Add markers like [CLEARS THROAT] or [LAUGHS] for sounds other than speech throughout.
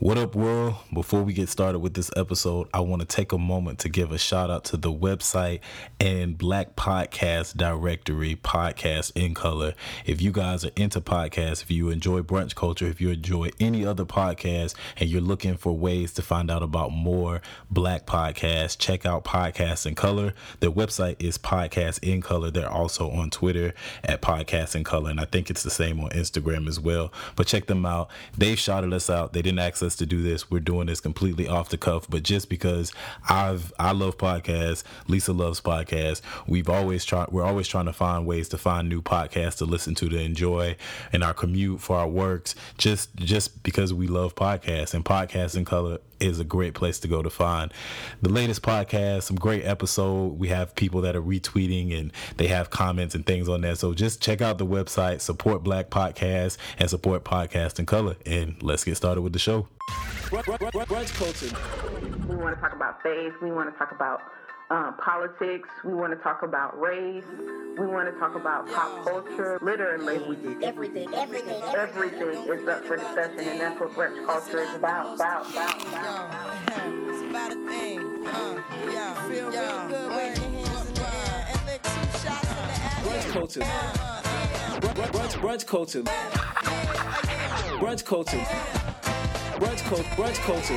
What up, world? Before we get started with this episode, I want to take a moment to give a shout out to the website and Black Podcast Directory, Podcast in Color. If you guys are into podcasts, if you enjoy brunch culture, if you enjoy any other podcast, and you're looking for ways to find out about more Black podcasts, check out Podcast in Color. Their website is Podcast in Color. They're also on Twitter at Podcast in Color, and I think it's the same on Instagram as well. But check them out. They've shouted us out. They didn't ask us to do this. We're doing this completely off the cuff, but just because I've I love podcasts, Lisa loves podcasts. We've always tried. We're always trying to find ways to find new podcasts to listen to to enjoy in our commute for our works. Just just because we love podcasts and podcasts color is a great place to go to find the latest podcast, some great episode. We have people that are retweeting and they have comments and things on there. So just check out the website, support Black Podcasts and support Podcast in Color. And let's get started with the show. Brunch. We want to talk about faith. We want to talk about um, politics. We want to talk about race. We want to talk about pop culture. Literally, we did Everything, everything, everything is up for discussion, and that's what brunch culture is about. About, about, about. [LAUGHS] It's about a thing. Uh, yeah. Feel real good. Wave your hands in the air and lick two shots in the air. Brunch culture. Brunch, brunch, brunch culture. Brunch culture. Brunch culture. Brunch culture.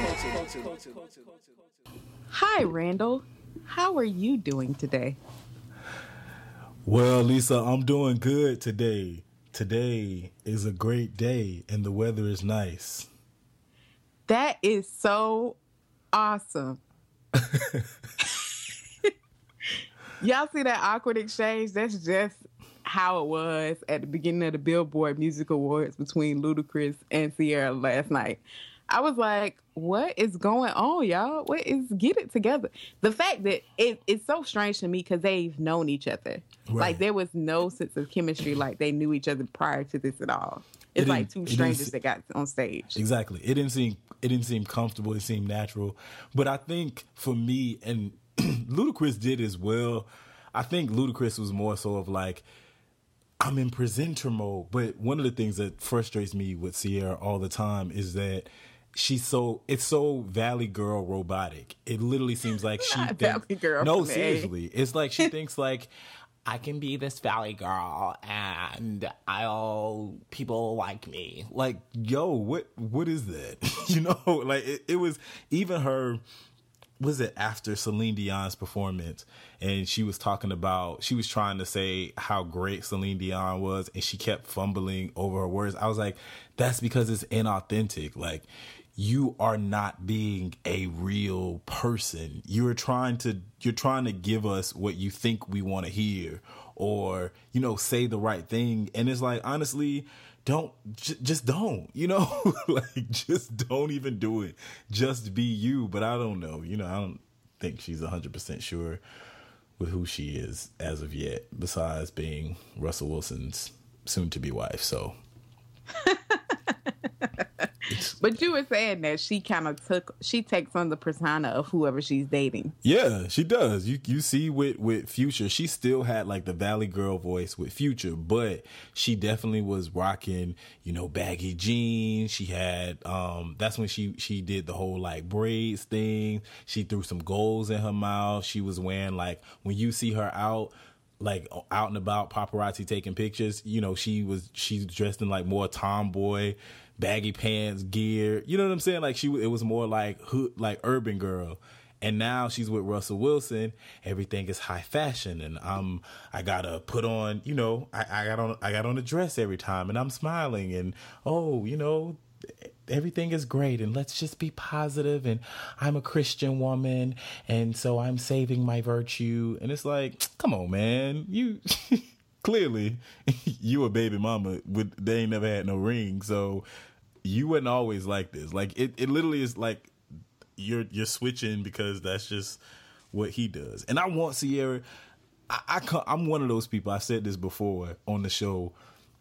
Hi, Randall. How are you doing today? Well, Lisa, I'm doing good today. Today is a great day and the weather is nice. That is so awesome. [LAUGHS] Y'all see that awkward exchange? That's just how it was at the beginning of the Billboard Music Awards between Ludacris and Ciara last night. I was like, what is going on, y'all? What is get it together? The fact that it, it's so strange to me because they've known each other. Right. Like there was no sense of chemistry, like they knew each other prior to this at all. It's It like two strangers that got on stage. Exactly. It didn't seem it didn't seem comfortable. It seemed natural. But I think for me and [CLEARS THROAT] Ludacris did as well. I think Ludacris was more so of like I'm in presenter mode. But one of the things that frustrates me with Ciara all the time is that she's so it's so Valley Girl robotic. It literally seems like she thinks- No, seriously. It's like she [LAUGHS] thinks like I can be this valley girl and I'll people like me. Like, yo, what what is that? [LAUGHS] you know, like it, it was even her was it after Celine Dion's performance and she was talking about she was trying to say how great Celine Dion was and she kept fumbling over her words. I was like, that's because it's inauthentic. Like you are not being a real person. You're trying to you're trying to give us what you think we want to hear or you know say the right thing. And it's like honestly don't j- just don't you know? [LAUGHS] Like just don't even do it. Just be you. But i don't know. You know i don't think she's 100% sure with who she is as of yet besides being russell wilson's soon to be wife. So [LAUGHS] [LAUGHS] But you were saying that she kind of took she takes on the persona of whoever she's dating. Yeah, she does. You you see with with Future, she still had like the Valley Girl voice with Future, but she definitely was rocking, you know, baggy jeans. She had um that's when she she did the whole like braids thing. She threw some goals in her mouth. She was wearing like when you see her out like out and about paparazzi taking pictures you know she was she's dressed in like more tomboy baggy pants gear. You know what i'm saying? Like she it was more like hood like urban girl. And now she's with russell wilson. Everything is high fashion. And i'm i gotta put on you know i, I got on i got on a dress every time and i'm smiling. And oh you know everything is great. And let's just be positive. And I'm a Christian woman. And so I'm saving my virtue. And it's like come on man. You [LAUGHS] clearly [LAUGHS] you a baby mama with they ain't never had no ring. So you wouldn't always like this like it, it literally is like you're you're switching because that's just what he does and I want Ciara I, I I'm one of those people I said this before on the show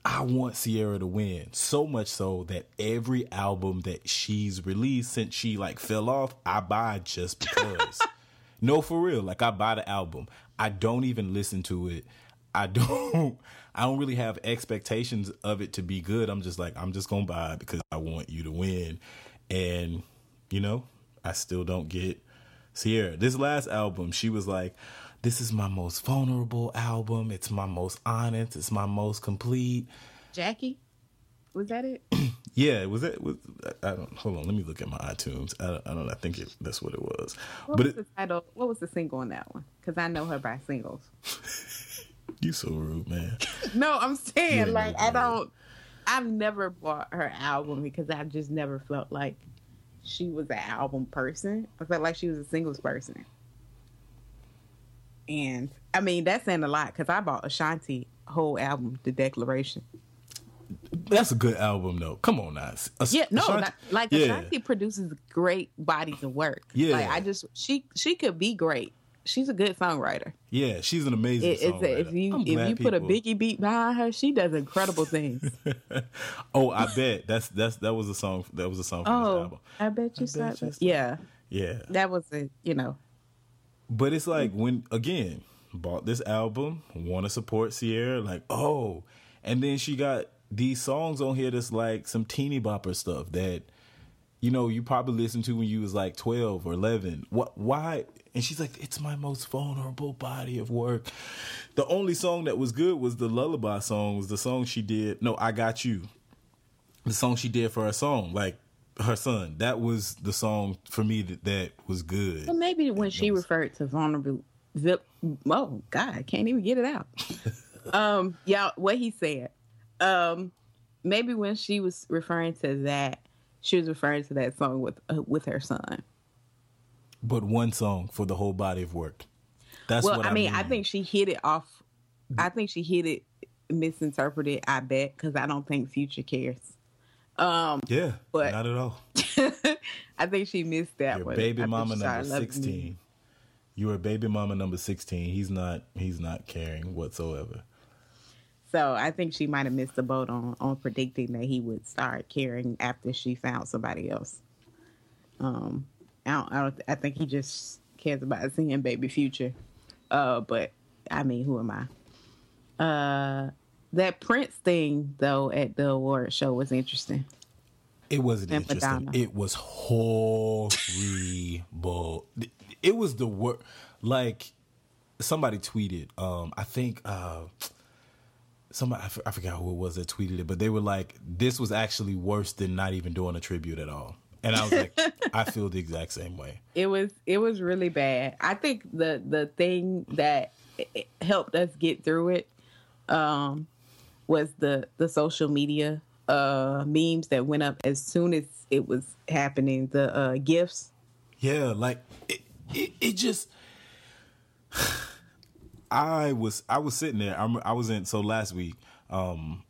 I want Ciara to win so much so that every album that she's released since she like fell off, I buy just because. [LAUGHS] no, for real. Like I buy the album. I don't even listen to it. I don't. [LAUGHS] I don't really have expectations of it to be good. I'm just like I'm just gonna buy it because I want you to win. And, you know, I still don't get Ciara. This last album, she was like, This is my most vulnerable album. It's my most honest. It's my most complete. Jackie, was that it? [CLEARS THROAT] Yeah, was it? Was I don't hold on? Let me look at my iTunes. I don't. I, don't, I think it, that's what it was. What but was it, the title? What was the single on that one? Because I know her by singles. [LAUGHS] you so rude, man. [LAUGHS] No, I'm saying Yeah, like I don't. I've never bought her album because I just never felt like she was an album person. I felt like she was a singles person. And I mean that's saying a lot because I bought Ashanti whole album, The Declaration. That's a good album, though. Come on, now. As- Yeah, no, Ashanti- not, like yeah. Ashanti produces great bodies of work. Yeah. like I just she she could be great. She's a good songwriter. Yeah, she's an amazing It, it's songwriter. a, if you I'm if glad you put a Biggie beat behind her, she does incredible things. [LAUGHS] Oh, I bet that's that's that was a song. That was a song from this oh, album. I bet you bet saw that. Yeah, Yeah, that was a you know but it's like when again bought this album, want to support Ciara, like oh, and then she got these songs on here that's like some teeny bopper stuff that you know you probably listened to when you was like twelve or eleven. What? Why? And she's like, it's my most vulnerable body of work. The only song that was good was the lullaby song. Was the song she did? No, I got you. The song she did for her song, like her son. That was the song for me that that was good. Well, maybe when she referred to vulnerable, zip, oh God, I can't even get it out. [LAUGHS] um, y'all, what he said. Um, maybe when she was referring to that, she was referring to that song with uh, with her son. But one song for the whole body of work. That's well, what I mean, I think she hit it off. I think she hit it misinterpreted. I bet because I don't think Future cares. Um, yeah, but- not at all. [LAUGHS] I think she missed that Your one. Baby think mama number started loving me. sixteen. You are baby mama number sixteen. He's not. He's not caring whatsoever. So I think she might have missed the boat on on predicting that he would start caring after she found somebody else. Um, I don't. I, don't, I think he just cares about seeing baby future. Uh, but I mean, who am I? Uh, that Prince thing though at the award show was interesting. It wasn't And interesting. Madonna. It was horrible. [LAUGHS] It was the worst. Like somebody tweeted. Um, I think. Uh, somebody I f- I forgot who it was that tweeted it, but they were like, "This was actually worse than not even doing a tribute at all." And I was like, [LAUGHS] I feel the exact same way. It was it was really bad. I think the the thing that helped us get through it um was the the social media uh memes that went up as soon as it was happening the uh gifts Yeah, like it, it, it just. [SIGHS] I was I was sitting there. I'm, I was in so last week. Um,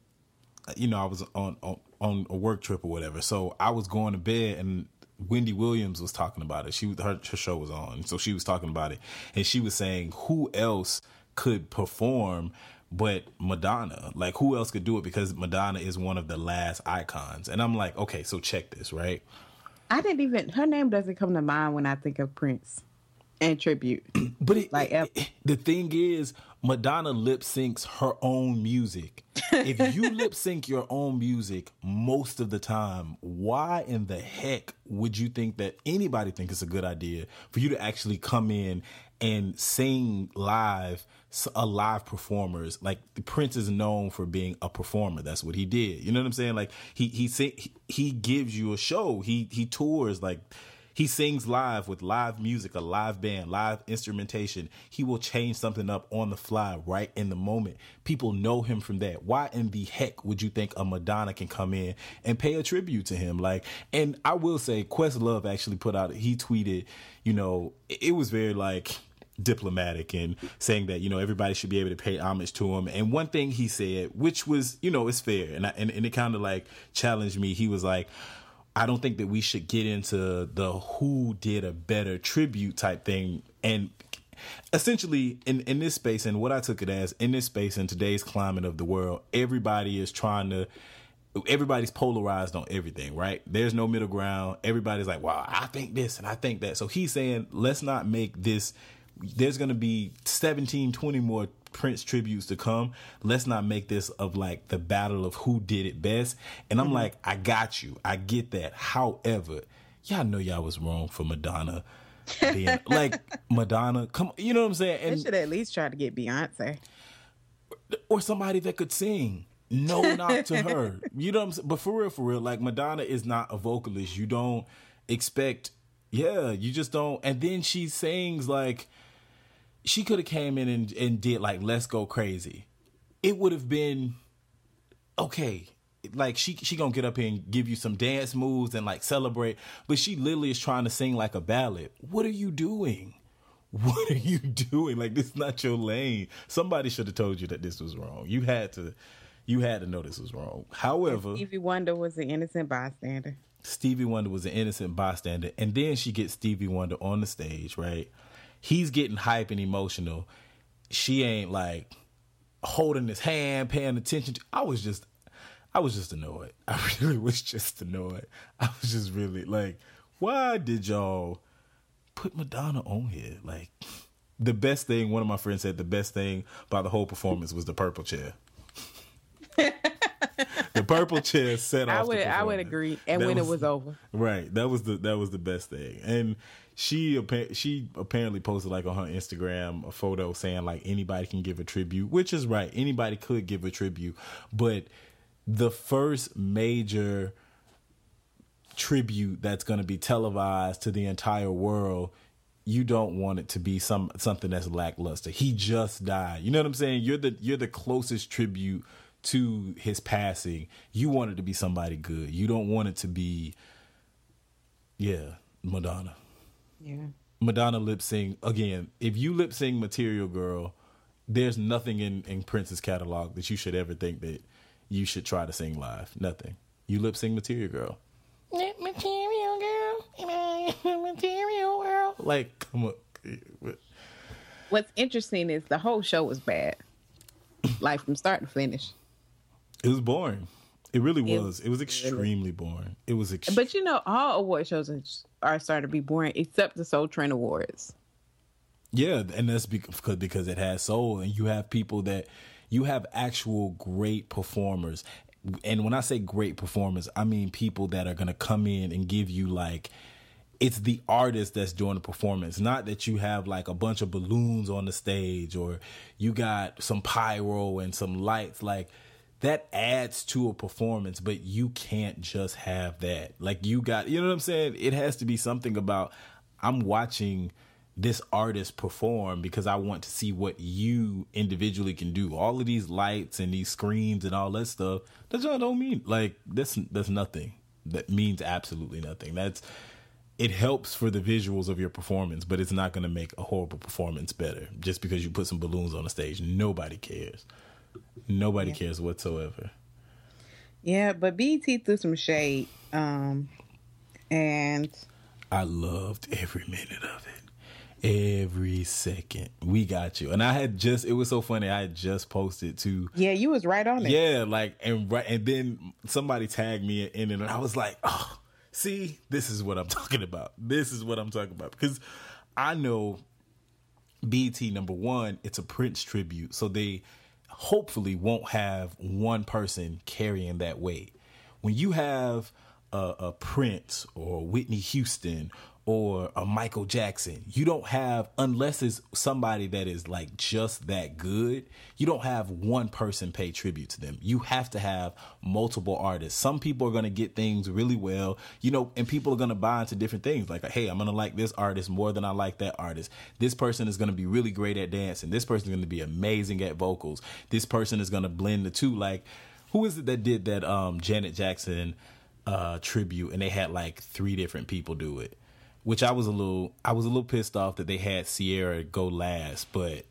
you know, I was on, on on a work trip or whatever. So I was going to bed, and Wendy Williams was talking about it. She her, her show was on, so she was talking about it, and she was saying who else could perform but Madonna. Like who else could do it because Madonna is one of the last icons. And I'm like, okay, so check this, right? i didn't even her name doesn't come to mind when i think of prince and tribute But it, Like, it- the thing is, Madonna lip syncs her own music. if you [LAUGHS] lip sync your own music most of the time, why in the heck would you think that anybody think it's a good idea for you to actually come in and sing live a uh, live performers? Like the prince is known for being a performer. That's what he did. You know what i'm saying? Like he he he, he gives you a show. He he tours like he sings live with live music, a live band, live instrumentation. He will change something up on the fly right in the moment. People know him from that. Why in the heck would you think a Madonna can come in and pay a tribute to him? Like, and I will say, Questlove actually put out, he tweeted, you know, it was very like, diplomatic and saying that you know everybody should be able to pay homage to him and one thing he said which was you know it's fair and I, and, and it kind of like challenged me he was like I don't think that we should get into the who did a better tribute type thing. And essentially, in, in this space, and what I took it as, in this space, in today's climate of the world, everybody is trying to. Everybody's polarized on everything, right? There's no middle ground. Everybody's like, "Wow, I think this and I think that." So he's saying, "Let's not make this." There's going to be 17, 20 more Prince tributes to come. Let's not make this of like the battle of who did it best. And I'm mm-hmm. like, I got you. I get that. However, y'all know y'all was wrong for Madonna. Being, [LAUGHS] like Madonna, come, you know what I'm saying? They And should at least try to get Beyonce. or somebody that could sing. No knock to [LAUGHS] her. You know what I'm saying? But for real, for real, like Madonna is not a vocalist. You don't expect, yeah, you just don't. And then she sings like she could have came in and, and did like Let's Go Crazy. It would have been okay. Like she she gonna get up here and give you some dance moves and like celebrate, but she literally is trying to sing like a ballad. What are you doing? [LAUGHS] What are you doing? Like this is not your lane. Somebody should have told you that this was wrong. You had to you had to know this was wrong. However, Stevie Wonder was an innocent bystander. Stevie Wonder was an innocent bystander, and then she gets Stevie Wonder on the stage, right? He's getting hype and emotional. She ain't like holding his hand, paying attention. To, I was just, I was just annoyed. [LAUGHS] I really was just annoyed. I was just really like, why did y'all put Madonna on here? Like, the best thing. One of my friends said the best thing about the whole performance was the purple chair. [LAUGHS] the purple chair set off. I the would I would agree. And That when it was over. Right. That was the that was the best thing. And she she apparently posted like on her Instagram a photo saying like anybody can give a tribute, which is right. Anybody could give a tribute, but the first major tribute that's going to be televised to the entire world you don't want it to be some something that's lackluster. He just died. You know what i'm saying? You're the you're the closest tribute to his passing. You want it to be somebody good. You don't want it to be yeah madonna Yeah. madonna lip sync again if you lip sync material girl there's nothing in in prince's catalog that you should ever think that you should try to sing live. Nothing. You lip sync material girl. Material girl [LAUGHS] material girl. Like come on. What's interesting is the whole show was bad. like from start to finish. it was boring it really was it was extremely boring it was ex- But you know, all award shows are, are starting to be boring except the Soul Train Awards. Yeah, and that's because because it has soul, and you have people that you have actual great performers. And when I say great performers, I mean people that are gonna come in and give you like it's the artist that's doing the performance, not that you have like a bunch of balloons on the stage or you got some pyro and some lights. Like that adds to a performance, but you can't just have that. Like you got, you know what I'm saying? It has to be something about I'm watching this artist perform because I want to see what you individually can do. All of these lights and these screens and all that stuff, that don't mean like that's that's nothing. That means absolutely nothing. That's it helps for the visuals of your performance, but it's not going to make a horrible performance better just because you put some balloons on the stage. Nobody cares. Nobody cares whatsoever. Yeah, but BET threw some shade. Um and I loved every minute of it. Every second. We got you. And I had just it was so funny. I had just posted to yeah, you was right on it. Yeah, like and right and then somebody tagged me in it and I was like, "Oh, see, this is what I'm [LAUGHS] talking about. This is what I'm talking about." Because I know BET number 1, it's a Prince tribute. So they hopefully won't have one person carrying that weight. When you have a, a Prince or Whitney Houston or a Michael Jackson, you don't have unless it's somebody that is like just that good. You don't have one person pay tribute to them. You have to have multiple artists. Some people are going to get things really well, you know, and people are going to buy into different things. Like, hey, I'm going to like this artist more than I like that artist. This person is going to be really great at dancing. This person is going to be amazing at vocals. This person is going to blend the two. Like, who is it that did that um Janet Jackson uh tribute and they had like three different people do it? Which I was a little I was a little pissed off that they had Ciara go last, but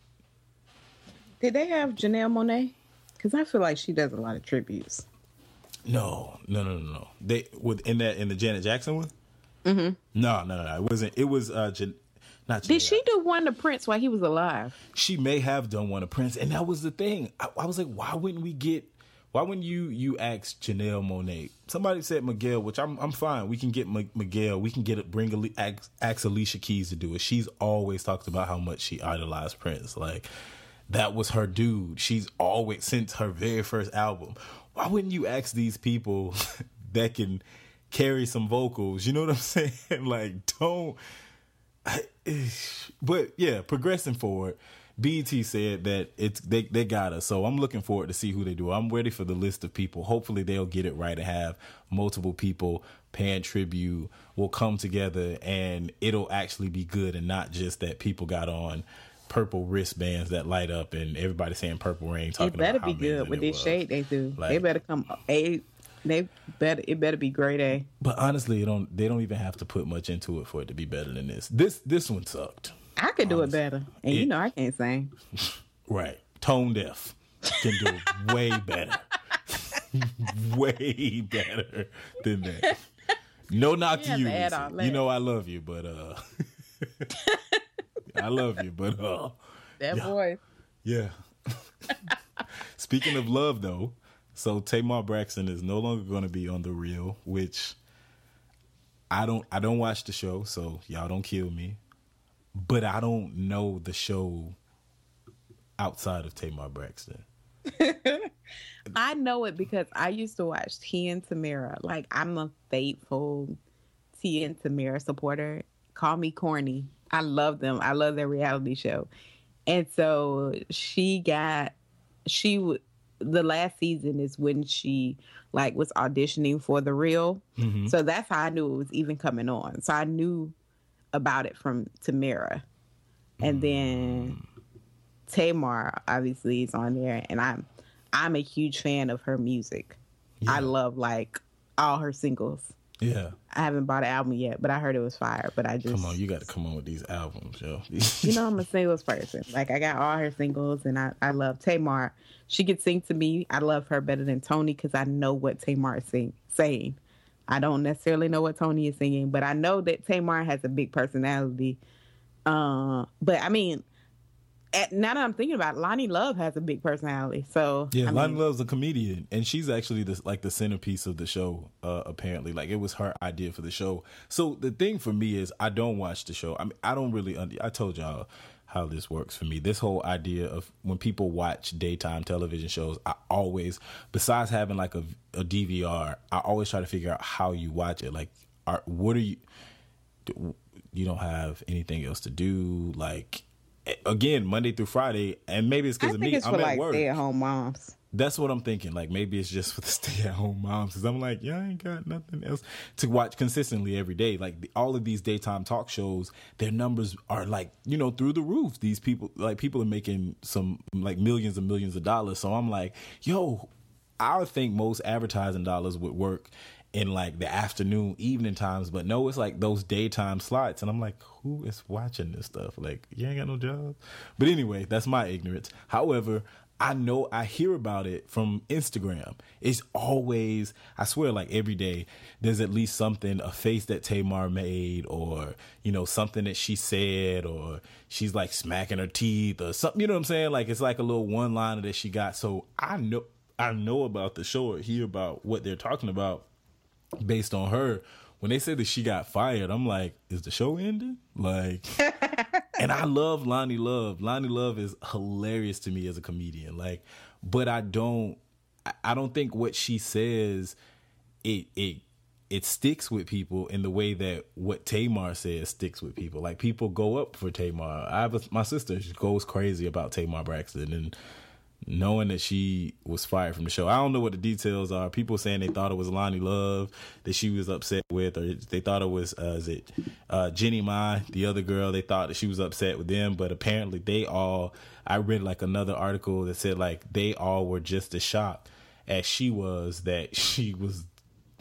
Did they have Janelle Monáe? Because I feel like she does a lot of tributes. no, no, no, no, no. They with in that in the Janet Jackson one. Mm-hmm. No, no, no, It wasn't. It was uh, Jan, not. Did she do one to Prince while he was alive? she may have done one of Prince, and that was the thing. I, I was like, why wouldn't we get? Why wouldn't you you ask Janelle Monáe? Somebody said Miguel, which I'm I'm fine. We can get M- Miguel. We can get it. Bring Ali- ask, ask Alicia Keys to do it. She's always talked about how much she idolized Prince. Like that was her dude. She's always since her very first album. Why wouldn't you ask these people [LAUGHS] that can carry some vocals? You know what I'm [LAUGHS] saying? like, don't. But yeah, progressing forward. BET said that it's they they got us, so I'm looking forward to see who they do. I'm ready for the list of people. Hopefully, they'll get it right and have multiple people paying tribute. Will come together and it'll actually be good, and not just that people got on purple wristbands that light up and everybody saying purple rain. Talking It better be good with this was. shade they do. they better come a. They better. It better be grade A. But honestly, it don't they don't even have to put much into it for it to be better than this. This this one sucked. I could do it better, and you know I can't sing. [LAUGHS] Right. Tone deaf can do it [LAUGHS] way better. [LAUGHS] way better than that. No knock You to you. to You know I love you, but uh I love you, but uh That Yeah. voice. yeah. Speaking of love though, so Tamar Braxton is no longer gonna be on the real, which I don't I don't watch the show, so y'all don't kill me. But I don't know the show outside of Tamar Braxton. [LAUGHS] I know it because I used to watch T and Tamara. Like I'm a faithful T and Tamara supporter. Call me corny. I love them. I love their reality show. And so she got she would the last season is when she like was auditioning for the real. Mm-hmm. So that's how I knew it was even coming on. So I knew about it from Tamara. And hmm. then Tamar obviously is on there and I'm I'm a huge fan of her music. I love like all her singles. Yeah. I haven't bought an album yet, but I heard it was fire. But I just Come on, you got to come on with these albums, yo. you know I'm a singles person. Like I got all her singles and I, I love Tamar. She could sing to me. I love her better than Toni because I know what Tamar is sing, saying. I don't necessarily know what Toni is singing, but I know that Tamar has a big personality. Uh, but I mean, at, now that I'm thinking about it, Loni Love has a big personality. So Yeah, I Loni mean, Love's a comedian, and she's actually the like the centerpiece of the show. Uh, apparently, like it was her idea for the show. So the thing for me is, I don't watch the show. I mean, I don't really. I told y'all how this works for me. This whole idea of when people watch daytime television shows, I always, besides having like a, a DVR, I always try to figure out how you watch it. Like, are what are you? You don't have anything else to do, like. Again, Monday through Friday, and maybe it's because of me. it's I'm for at like work. stay at home moms. That's what I'm thinking. Like maybe it's just for the [LAUGHS] stay at home moms. Cause I'm like, yeah, I ain't got nothing else to watch consistently every day. Like the, all of these daytime talk shows, their numbers are like, you know, through the roof. These people, like people are making some like millions and millions of dollars. So I'm like, yo, I would think most advertising dollars would work in like the afternoon, evening times, but no, it's like those daytime slots. And I'm like, who is watching this stuff? Like, you ain't got no job. But anyway, that's my ignorance. However, I know I hear about it from Instagram. It's always, I swear, like every day, there's at least something, a face that Tamar made, or, you know, something that she said, or she's like smacking her teeth, or something, you know what I'm saying? Like it's like a little one liner that she got. So I know, I know about the show or hear about what they're talking about based on her. When they said that she got fired, I'm like, is the show ending? Like, [LAUGHS] and I love Loni Love. Loni Love is hilarious to me as a comedian. Like, but I don't, I- don't think what she says, it it it sticks with people in the way that what Tamar says sticks with people. Like people go up for Tamar. I have a, my sister. She goes crazy about Tamar Braxton and knowing that she was fired from the show. I don't know what the details are. People saying they thought it was Loni Love that she was upset with, or they thought it was uh, is it uh, Jeannie Mai, the other girl. They thought that she was upset with them, but apparently they all. I read like another article that said like they all were just as shocked as she was that [LAUGHS] she was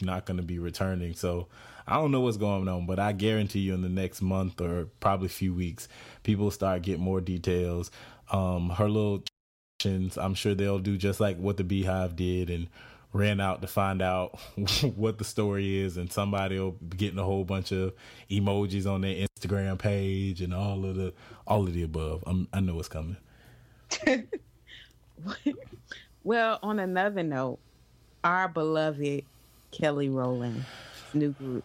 not going to be returning. So I don't know what's going on, but I guarantee you in the next month or probably a few weeks, people start getting more details. Um, her little I'm sure they'll do just like what the BeyHive did and ran out to find out [LAUGHS] what the story is, and somebody will be getting a whole bunch of emojis on their Instagram page and all of the all of the above. I'm, I know what's coming. [LAUGHS] Well, on another note, our beloved Kelly Rowland, new group.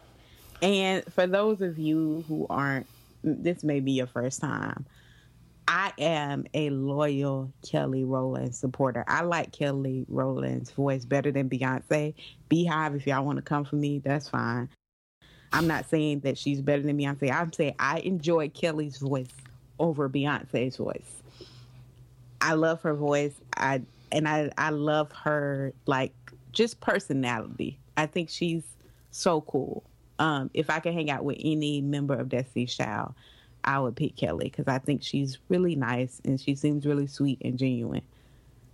And for those of you who aren't, this may be your first time. I am a loyal Kelly Rowland supporter. I like Kelly Rowland's voice better than Beyonce. BeyHive, if y'all want to come for me, that's fine. I'm not saying that she's better than Beyonce. I'm saying I enjoy Kelly's voice over Beyonce's voice. I love her voice. I and I I love her like just personality. I think she's so cool. Um, if I could hang out with any member of Destiny's Child, I would pick Kelly because I think she's really nice and she seems really sweet and genuine.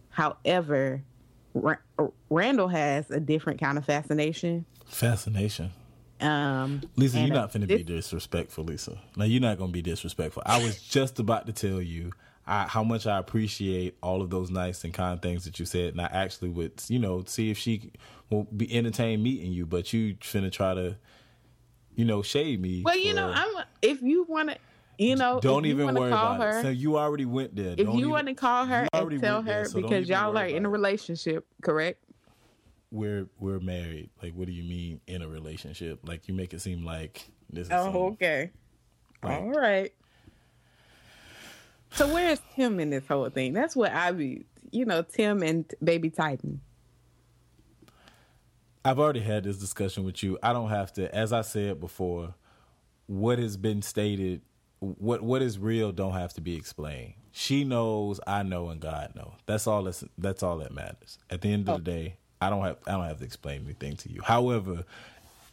However, Ra- Randall has a different kind of fascination. Fascination. Um, Lisa, you're not going to be disrespectful, Lisa. Now you're not gonna be disrespectful. I was just about to tell you I, how much I appreciate all of those nice and kind things that you said, and I actually would, you know, see if she will be entertained meeting you. But you finna try to, you know, shade me. Well, you for- know, I'm if you want to, you know, don't if you even worry call about her, it. So you already went there. if Don't you want to call her and tell went there, her so because y'all are in a about it. relationship, correct? we're we're married. Like, what do you mean in a relationship? Like, you make it seem like this is. Oh, some- okay. Like- All right. So where's Tim in this whole thing? That's what I be, you know, Tim and Baby Titan. I've already had this discussion with you. I don't have to, as I said before, what has been stated, what what is real, don't have to be explained. She knows, I know, and God knows. That's all. That's that's all that matters. At the end of the oh. day, I don't have I don't have to explain anything to you. However,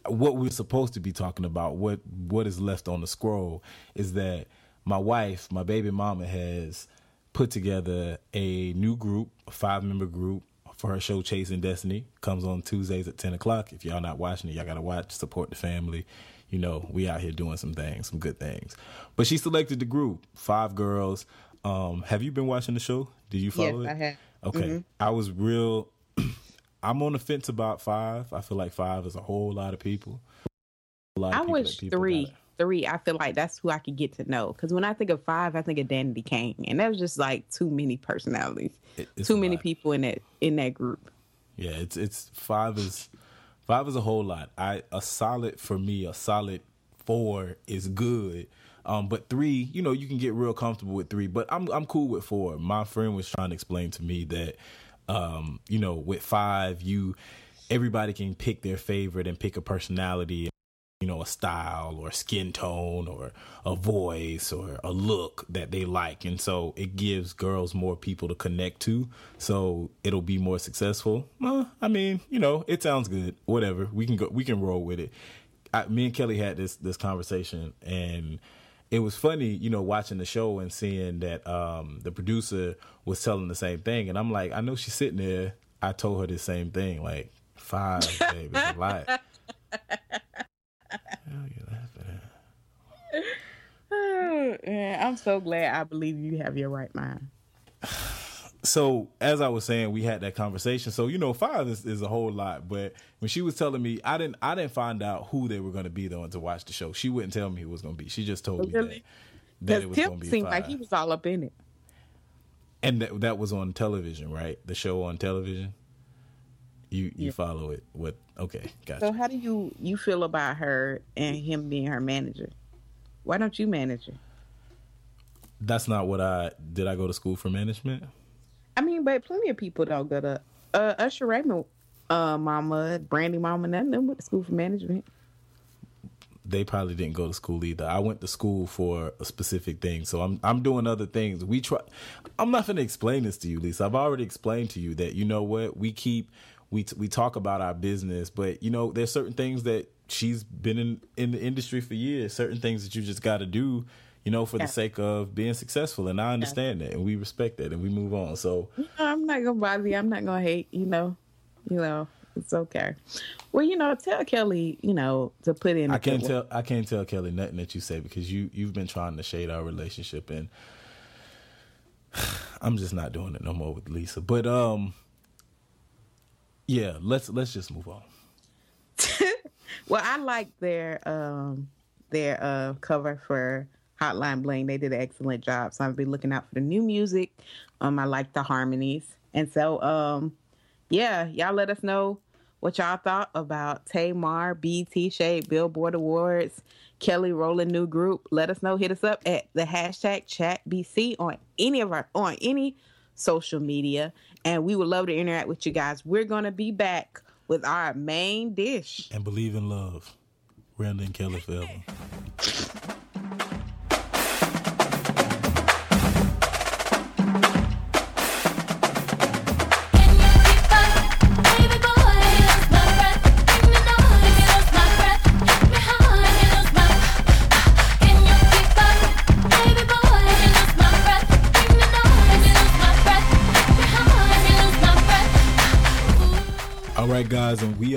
what we're supposed to be talking about, what what is left on the scroll, is that my wife, my baby mama, has put together a new group, a five member group for her show Chasing Destiny. Comes on Tuesdays at ten o'clock. If y'all not watching it, y'all gotta watch, support the family. You know, we out here doing some things, some good things. But she selected the group, five girls. Um, have you been watching the show? Did you follow Yes, it? I have. Okay. I was real [CLEARS THROAT] I'm on the fence about five. I feel like five is a whole lot of people. A lot of I people wish people three, gotta- three. I feel like that's who I could get to know. Because when I think of five, I think of Danity Kane, and that was just like too many personalities, It- too many lot. people in that in that group. Yeah, it's it's five is five is a whole lot. I a solid for me, a solid four is good. Um, but three, you know, you can get real comfortable with three. But I'm I'm cool with four. My friend was trying to explain to me that, um, you know, with five, you everybody can pick their favorite and pick a personality you know, a style or skin tone or a voice or a look that they like. And so it gives girls more people to connect to. So it'll be more successful. Well, I mean, you know, it sounds good. Whatever. We can go, we can roll with it. I, me and Kelly had this, this conversation and it was funny, you know, watching the show and seeing that, um, the producer was telling the same thing. And I'm like, I know she's sitting there. I told her the same thing, like five, [LAUGHS] baby, a lot. Hell, you laughing Yeah, I'm so glad I believe you have your right mind. [SIGHS] so as I was saying, we had that conversation. So you know, five is, is a whole lot. But when she was telling me, I didn't I didn't find out who they were going to be though to watch the show. She wouldn't tell me who it was going to be. She just told me that, that it was going to be seemed five. like he was all up in it. and that that was on television, right? The show on television. You you Yeah. follow it? What? Okay, gotcha. So how do you you feel about her and him being her manager? Why don't you manage her? That's not what I did. I go to school for management. I mean, but plenty of people don't go to uh, Usher Raymond, uh, mama, Brandy mama, none of them went to school for management. they probably didn't go to school either. I went to school for a specific thing, so I'm I'm doing other things. We try. I'm not going to explain this to you, Lisa. I've already explained to you that you know what we keep we we talk about our business, but you know there's certain things that she's been in in the industry for years. Certain things that you just got to do, you know, for Yeah. the sake of being successful, and I understand that, and we respect that, and we move on. So No, I'm not gonna bother you. I'm not gonna hate. You know, you know, it's okay. Well, you know, tell Kelly, you know, to put in. I can't tell I can't tell Kelly nothing that you say because you you've been trying to shade our relationship and [SIGHS] I'm just not doing it no more with Lisa. But um yeah, let's let's just move on. [LAUGHS] Well, I like their um their uh cover for Hotline Bling. They did an excellent job. So I'll be looking out for the new music. Um, I like the harmonies, and so um, yeah, y'all let us know what y'all thought about Tamar, BET Shade, Billboard Awards, Kelly Rowland new group. Let us know. Hit us up at the hashtag ChatBC on any of our on any social media, and we would love to interact with you guys. We're gonna be back with our main dish. And believe in love. Randall and Kelly forever. [LAUGHS]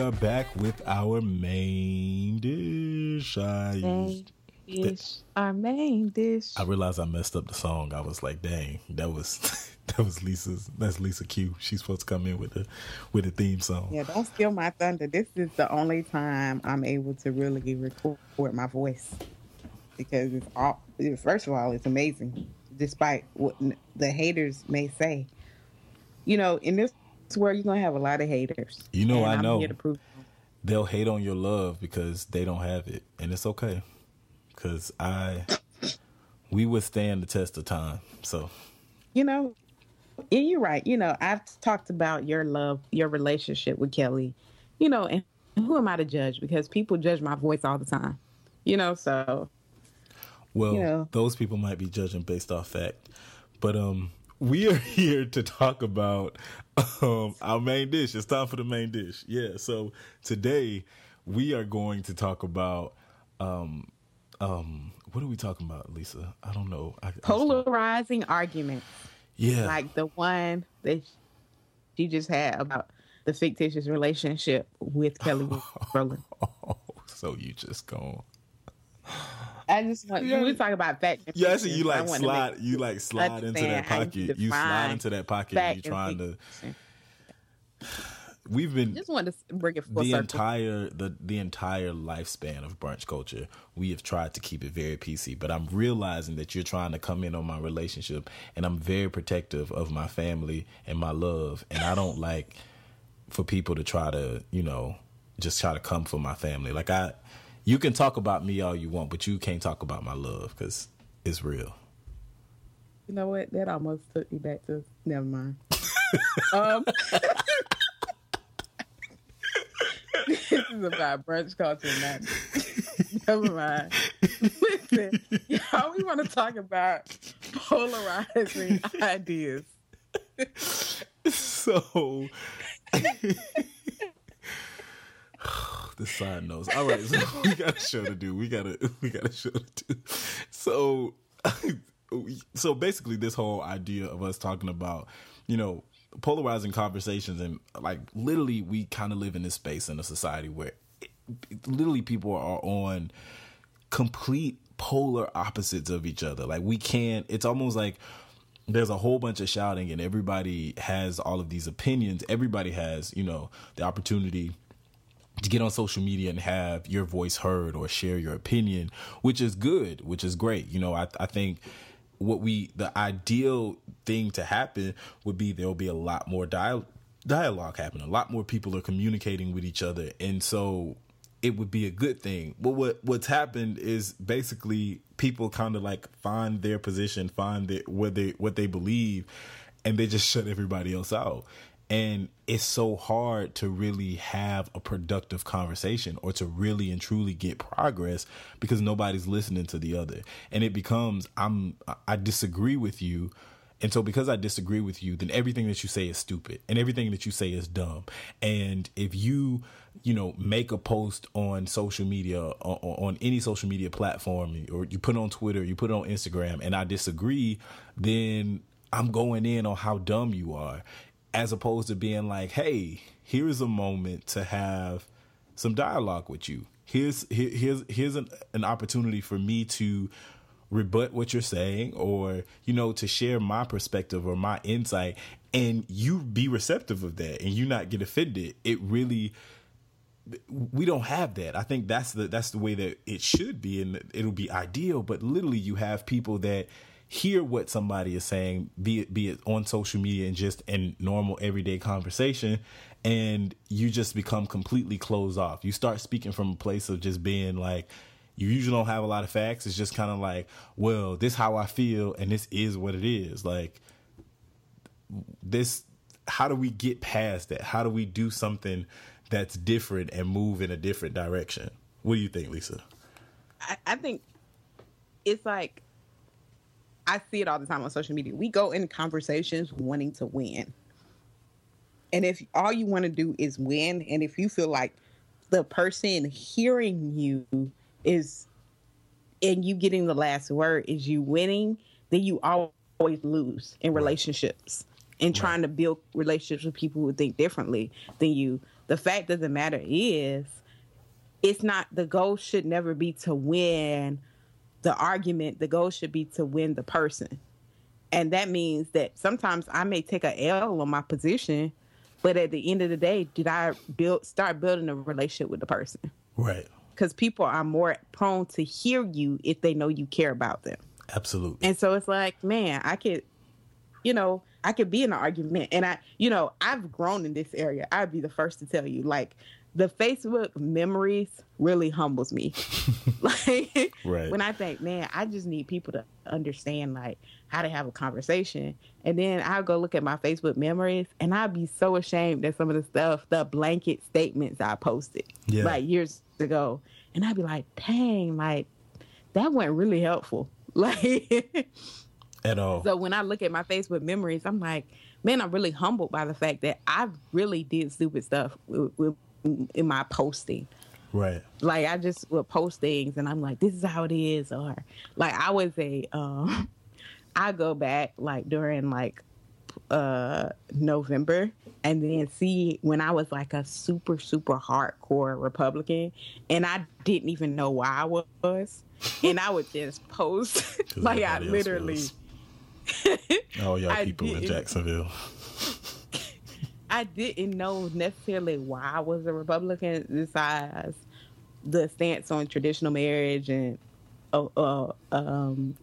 are back with our main dish. I, Main dish, our main dish. I realized I messed up the song. I was like, "Dang, that was [LAUGHS] that was Lisa's. That's Lisa Q. She's supposed to come in with the with the theme song." Yeah, don't steal my thunder. This is the only time I'm able to really record my voice because it's all. First of all, it's amazing, despite what the haters may say. You know, in this world, you're gonna have a lot of haters. You know, I I'm know. here to prove They'll hate on your love because they don't have it, and it's okay. Because I, we withstand the test of time. So you know, and you're right. You know, I've talked about your love, your relationship with Kelly. You know, and who am I to judge? Because people judge my voice all the time. You know, so Well, Yeah. those people might be judging based off fact, but um, we are [LAUGHS] here to talk about um our main dish. It's time for the main dish. Yeah. So today we are going to talk about um um what are we talking about, Lisa? I don't know. I, I polarizing arguments. yeah. like the one that she just had about the fictitious relationship with Kelly [LAUGHS] Rowland. oh, so you just go. I just want Yeah. we talk about fact. and Yeah, see you like slide. You like slide into that pocket. You, slide into that pocket. fact You and trying to. We've been Just want to bring it full the circle. entire the the entire lifespan of brunch culture we have tried to keep it very pc but i'm realizing that you're trying to come in on my relationship and i'm very protective of my family and my love and i don't like for people to try to you know just try to come for my family like i you can talk about me all you want but you can't talk about my love because it's real You know what? That almost took me back to. Never mind. [LAUGHS] um, [LAUGHS] this is about brunch culture, not. [LAUGHS] Never mind. Listen, y'all, we want to talk about polarizing ideas. so the side notes. All right, so [LAUGHS] we got a show to do. We got a we got a show to do. So [LAUGHS] so basically this whole idea of us talking about, you know, polarizing conversations and like literally we kind of live in this space in a society where it, literally people are on complete polar opposites of each other. Like we can't it's almost like there's a whole bunch of shouting and everybody has all of these opinions. Everybody has, you know, the opportunity to get on social media and have your voice heard or share your opinion, which is good, which is great. You know, I, I think what we, the ideal thing to happen would be there'll be a lot more dial dialogue happening. A lot more people are communicating with each other. And so it would be a good thing. But what what's happened is basically people kind of like find their position, find their, what they what they believe, and they just [LAUGHS] shut everybody else out. And it's so hard to really have a productive conversation or to really and truly get progress because nobody's listening to the other. And it becomes I'm I disagree with you. And so because I disagree with you, then everything that you say is stupid and everything that you say is dumb. And if you, you know, make a post on social media on, on any social media platform or you put it on Twitter, you put it on Instagram and I disagree, then I'm going in on how dumb you are as opposed to being like, "Hey, here's a moment to have some dialogue with you. Here's here, here's here's an, an opportunity for me to rebut what you're saying or you know to share my perspective or my insight and you be receptive of that and you not get offended it really we don't have that i think that's the that's the way that it should be and it'll be ideal but literally you have people that hear what somebody is saying be it be it on social media and just in normal everyday conversation and you just become completely closed off. You start speaking from a place of just being like, you usually don't have a lot of facts. It's just kind of like, well, this how I feel, and this is what it is. Like this, how do we get past that? How do we do something that's different and move in a different direction? What do you think, Lisa? I, I think it's like I see it all the time on social media. We go in conversations wanting to win. And if all you want to do is win, and if you feel like the person hearing you is and you getting the last word is you winning, then you always lose in relationships and trying to build relationships with people who think differently than you. The fact of the matter is, it's not the goal should never be to win the argument. The goal should be to win the person. And that means that sometimes I may take a L on my position, but at the end of the day, did I build start building a relationship with the person? Right. Because people are more prone to hear you if they know you care about them. Absolutely. And so it's like, man, I could, you know, I could be in an argument. And I, you know, I've grown in this area. I'd be the first to tell you, like, the Facebook memories really humbles me. [LAUGHS] like, Right. when I think, man, I just need people to understand, like, how to have a conversation. And then I'll go look at my Facebook memories and I'd be so ashamed that some of the stuff, the blanket statements I posted Yeah. like years ago. And I'd be like, dang, like, that wasn't really helpful. [LAUGHS] Like, At all. so when I look at my Facebook memories, I'm like, man, I'm really humbled by the fact that I really did stupid stuff with, with, in my posting. right. Like I just would post things, and I'm like, this is how it is, or like I was a, um, [LAUGHS] I go back like during like uh November and then see when I was like a super super hardcore Republican and I didn't even know why I was [LAUGHS] and I would just post [LAUGHS] like I literally. Oh, y'all I people in Jacksonville. I didn't know necessarily why I was a Republican besides the stance on traditional marriage and uh, uh, um,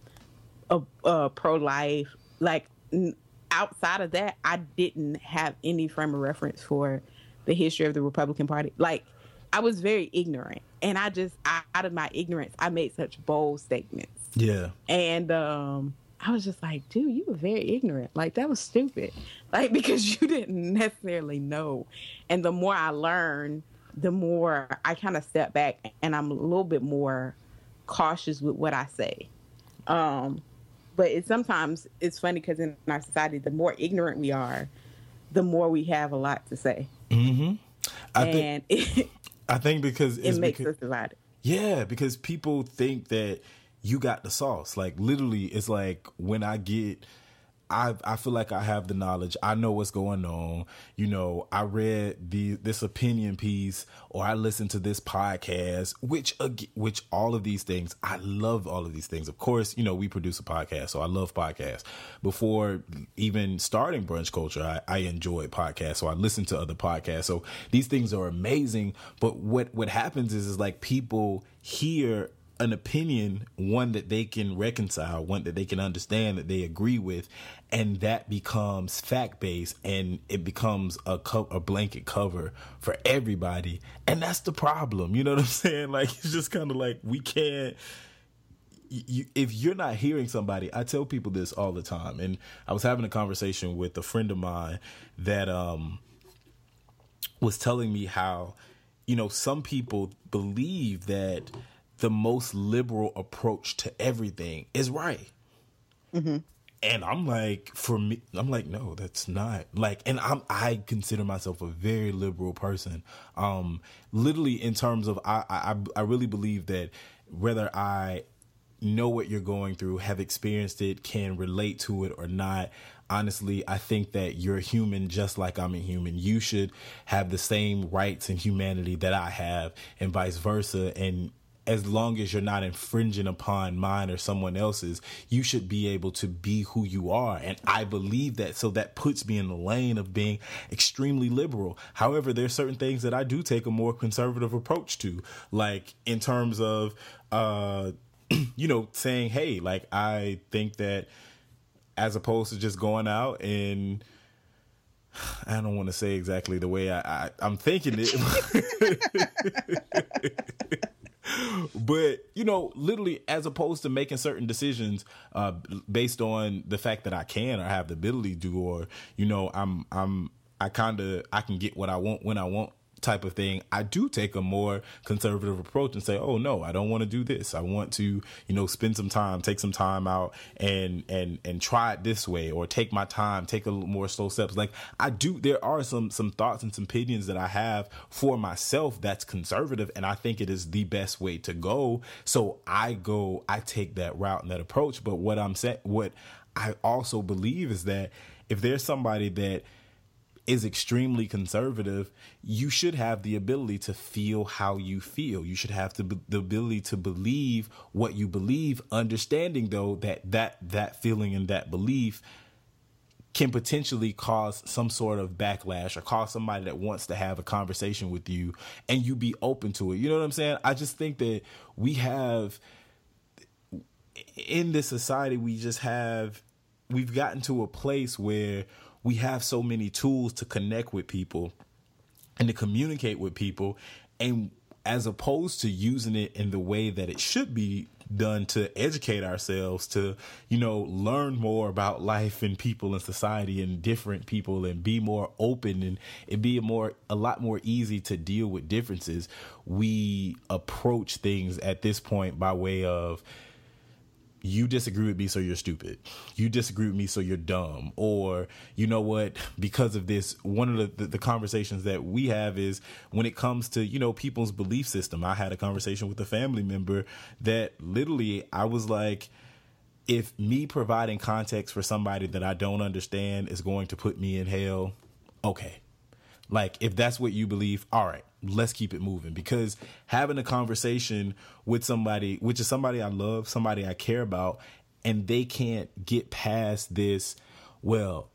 uh, uh, pro life. Like n- outside of that, I didn't have any frame of reference for the history of the Republican Party. Like I was very ignorant, and I just I, out of my ignorance, I made such bold statements. Yeah. And um, I was just like, dude, you were very ignorant. Like that was stupid. [LAUGHS] Like because you didn't necessarily know. And the more I learn, the more I kind of step back and I'm a little bit more cautious with what I say. Um, but it's sometimes it's funny because in our society, the more ignorant we are, the more we have a lot to say, I think and it, [LAUGHS] I think because it makes because, us divided. Yeah, because people think that you got the sauce. Like literally, it's like when I get, I I feel like I have the knowledge. I know what's going on. You know, I read the this opinion piece or I listened to this podcast. Which which all of these things, I love all of these things. Of course, you know we produce a podcast, so I love podcasts. Before even starting brunch culture, I, I enjoyed podcasts, so I listened to other podcasts. So these things are amazing. But what what happens is is like people hear an opinion, one that they can reconcile, one that they can understand, that they agree with, and that becomes fact based, and it becomes a co- a blanket cover for everybody, and that's the problem. You know what I'm [LAUGHS] saying? Like it's just kind of like we can't. You, if you're not hearing somebody, I tell people this all the time, and I was having a conversation with a friend of mine that um was telling me how you know some people believe that the most liberal approach to everything is right and i'm like for me i'm like no that's not like and i'm i consider myself a very liberal person um literally in terms of i i i really believe that whether i know what you're going through, have experienced it, can relate to it or not. Honestly, I think that you're human just like I'm a human. You should have the same rights and humanity that I have, and vice versa. And as long as you're not infringing upon mine or someone else's, you should be able to be who you are. And I believe that. So that puts me in the lane of being extremely liberal. However, there's certain things that I do take a more conservative approach to, like in terms of, uh, [CLEARS THROAT] you know, saying, hey, like, I think that as opposed to just going out and [SIGHS] I don't want to say exactly the way I, I I'm thinking it. [LAUGHS] but you know, literally, as opposed to making certain decisions uh, based on the fact that I can or have the ability to, or you know, I'm I'm I kind of I can get what I want when I want type of thing, I do take a more conservative approach and say, "Oh no, I don't want to do this. I want to, you know, spend some time, take some time out and and and try it this way or take my time, take a little more slow steps." Like I do there are some some thoughts and some opinions that I have for myself that's conservative and I think it is the best way to go. So I go I take that route and that approach, but what I'm saying what I also believe is that if there's somebody that is extremely conservative, you should have the ability to feel how you feel. You should have the, the ability to believe what you believe, understanding though that that that feeling and that belief can potentially cause some sort of backlash or cause somebody that wants to have a conversation with you and you be open to it. You know what I'm saying? I just think that we have in this society we just have we've gotten to a place where we have so many tools to connect with people and to communicate with people and as opposed to using it in the way that it should be done to educate ourselves to you know learn more about life and people and society and different people and be more open and it be more a lot more easy to deal with differences we approach things at this point by way of you disagree with me, so you're stupid. You disagree with me, so you're dumb. Or, you know what, because of this, one of the, the, the, conversations that we have is when it comes to, you know, people's belief system. I had a conversation with a family member that literally I was like, if me providing context for somebody that I don't understand is going to put me in hell, okay. Like, if that's what you believe, all right let's keep it moving because having a conversation with somebody which is somebody I love, somebody I care about and they can't get past this well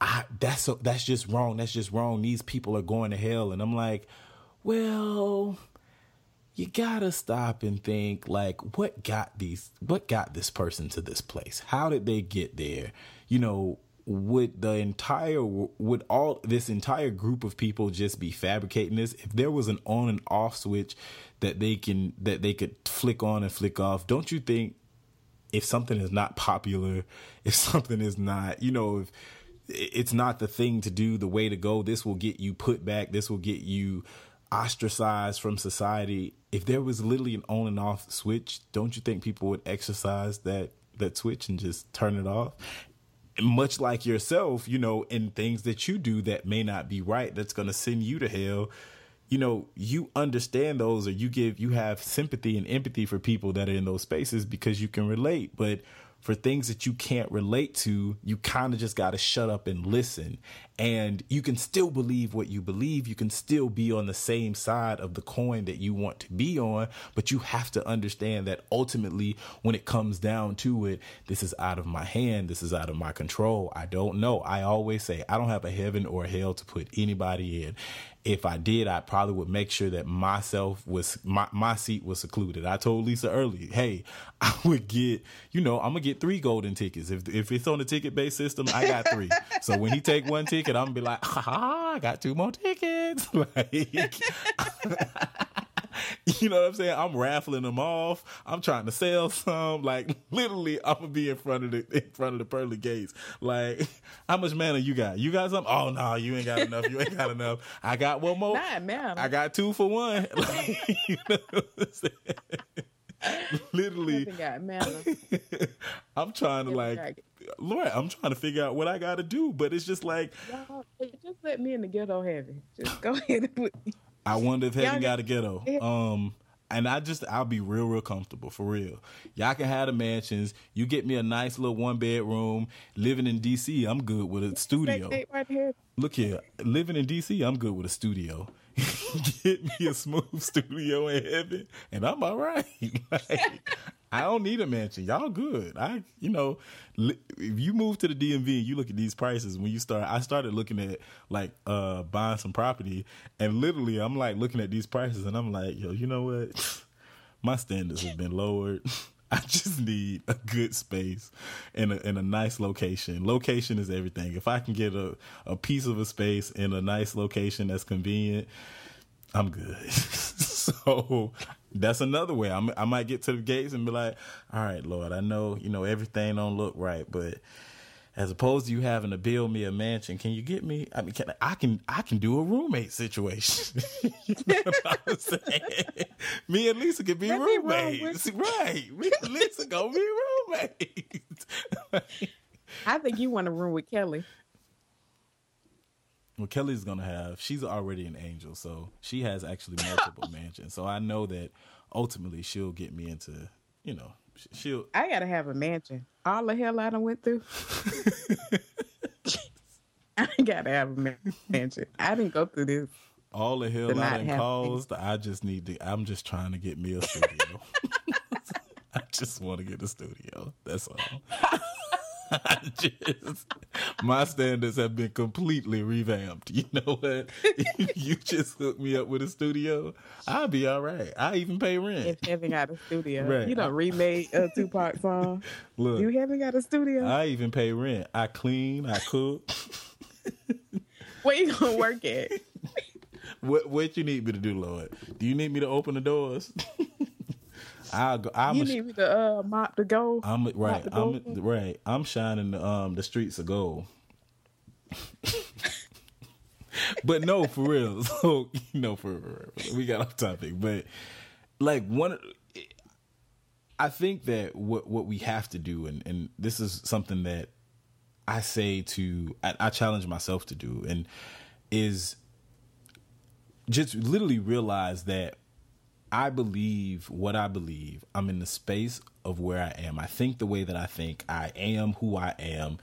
I that's that's just wrong. That's just wrong. These people are going to hell and I'm like, well, you gotta stop and think like what got these what got this person to this place how did they get there you know would the entire would all this entire group of people just be fabricating this? If there was an on and off switch that they can that they could flick on and flick off don't you think if something is not popular [LAUGHS] if something is not you know if it's not the thing to do the way to go this will get you put back this will get you ostracized from society. If there was literally an on and off switch don't you think people would exercise that that switch and just turn it off much like yourself, you know, in things that you do that may not be right, that's going to send you to hell. You know, you understand those or you give, you have sympathy and empathy for people that are in those spaces because you can relate. But for things that you can't relate to, you kind of just got to shut up and listen. And you can still believe what you believe. You can still be on the same side of the coin that you want to be on. But you have to understand that ultimately, when it comes down to it, this is out of my hand. This is out of my control. I don't know. I always say, I don't have a heaven or a hell to put anybody in if I did, I probably would make sure that myself was my, my seat was secluded. I told Lisa early, hey, [LAUGHS] I would get, you know, I'm gonna get three golden tickets. If if it's on the ticket based system, I got three. [LAUGHS] so when he take one ticket, I'm gonna be like, [LAUGHS] ha, I got two more tickets. Like [LAUGHS] you know what I'm saying? I'm raffling them off. I'm trying to sell some. Like [LAUGHS] literally, I'm gonna be in front of the in front of the pearly gates. Like, [LAUGHS] how much mana you got? You got something? Oh no, you ain't got enough. You ain't got enough. I got one more. Not man. I got two for one. Like, you know literally i'm trying to like lord i'm trying to figure out what i gotta do but it's just like just let me in the ghetto heavy just go ahead and put me I wonder if Heaven got a ghetto. Um, and I just I'll be real, real comfortable for real. Y'all can have the mansions. You get me a nice little one bedroom. Living in DC, I'm good with a studio. Look here, living in DC, I'm good with a studio. get me a smooth [LAUGHS] studio in heaven, and I'm all right. [LAUGHS] like, I don't need a mansion. Y'all good. I, you know, if you move to the DMV and you look at these prices, when you start, I started looking at like uh buying some property, and literally, I'm like looking at these prices, and I'm like, yo, you know what? [SIGHS] My standards have been lowered. [LAUGHS] I just need a good space in a in a nice location. Location is everything. If I can get a, a piece of a space in a nice location that's convenient, I'm good. [LAUGHS] so that's another way. I'm, I might get to the gates and be like, "All right, Lord, I know you know everything don't look right, but." as opposed to you having to build me a mansion, can you get me? I mean, can I can I can do a roommate situation. [LAUGHS] you know I'm saying? Me and Lisa could be Let roommates, right? Me and Lisa gonna be roommates. [LAUGHS] I think you want to room with Kelly. Well, Kelly's gonna have. She's already an angel, so she has actually multiple [LAUGHS] mansions. So I know that ultimately she'll get me into, you know, she'll. I gotta have a mansion. All the hell I done went through. [LAUGHS] [LAUGHS] I gotta have a mansion. I didn't go through this. All the hell I done caused. I just need to. I'm just trying to get me a studio. I just want to get a studio. That's all. Just, my standards have been completely revamped. You know what? [LAUGHS] if you just hook me up with a studio, I'll be all right. I even pay rent. If you haven't got a studio, right. you don't remake a Tupac song. [LAUGHS] Look, you haven't got a studio. I even pay rent. I clean. I cook. [LAUGHS] Where you gonna work at? what What you need me to do, Lord? Do you need me to open the doors? I'll go. I'm you a, need me to uh, mop the gold. I'm right. I'm right. I'm shining the um the streets of gold. [LAUGHS] but no, for real. [LAUGHS] So you know, for real, we got off topic. But like one, I think that what what we have to do, and and this is something that I say to, I, I challenge myself to do, and is just literally realize that I believe what I believe. I'm in the space of where I am. I think the way that I think. I am who I am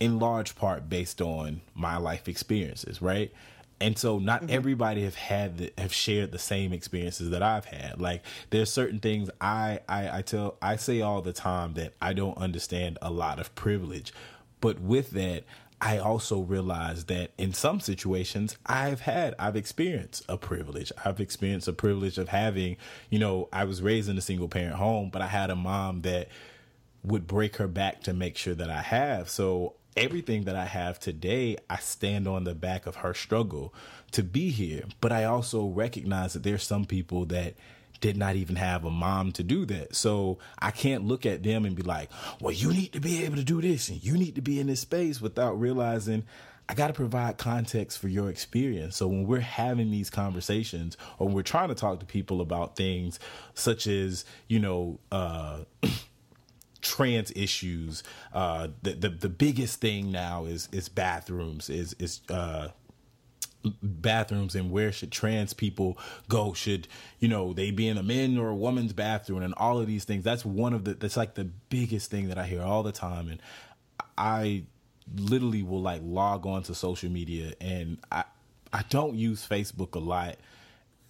in large part based on my life experiences, right? And so not mm-hmm. everybody have had the, have shared the same experiences that I've had. Like there's certain things I, I I tell I say all the time that I don't understand a lot of privilege. But with that, I also realize that in some situations I've had, I've experienced a privilege. I've experienced a privilege of having, you know, I was raised in a single parent home, but I had a mom that would break her back to make sure that I have. So everything that I have today, I stand on the back of her struggle to be here. But I also recognize that there's some people that did not even have a mom to do that. So I can't look at them and be like, well, you need to be able to do this and you need to be in this space without realizing I got to provide context for your experience. So when we're having these conversations or we're trying to talk to people about things such as, you know, uh, [CLEARS THROAT] trans issues, uh, the, the, the biggest thing now is, is bathrooms, is, is, uh, bathrooms and where should trans people go? Should you know they be in a men or a woman's bathroom and all of these things? That's one of the that's like the biggest thing that i hear all the time. And i literally will like log on to social media and i i don't use facebook a lot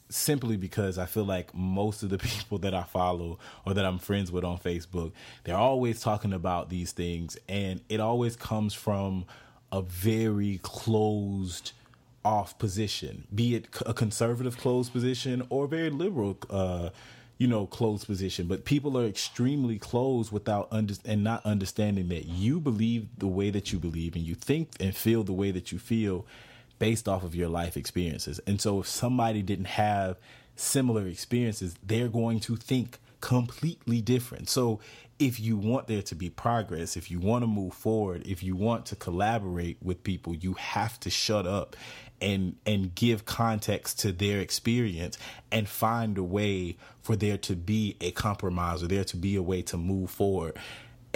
simply because I feel like most of the [LAUGHS] people that I follow or that I'm friends with on Facebook, they're always talking about these things. And it always comes from a very closed off position, be it a conservative closed position or very liberal, uh, you know, closed position. But people are extremely closed without under and not understanding that you believe the way that you believe and you think and feel the way that you feel based off of your life experiences. And so if somebody didn't have similar experiences, they're going to think completely different. So if you want there to be progress, if you want to move forward, if you want to collaborate with people, you have to shut up and and give context to their experience and find a way for there to be a compromise or there to be a way to move forward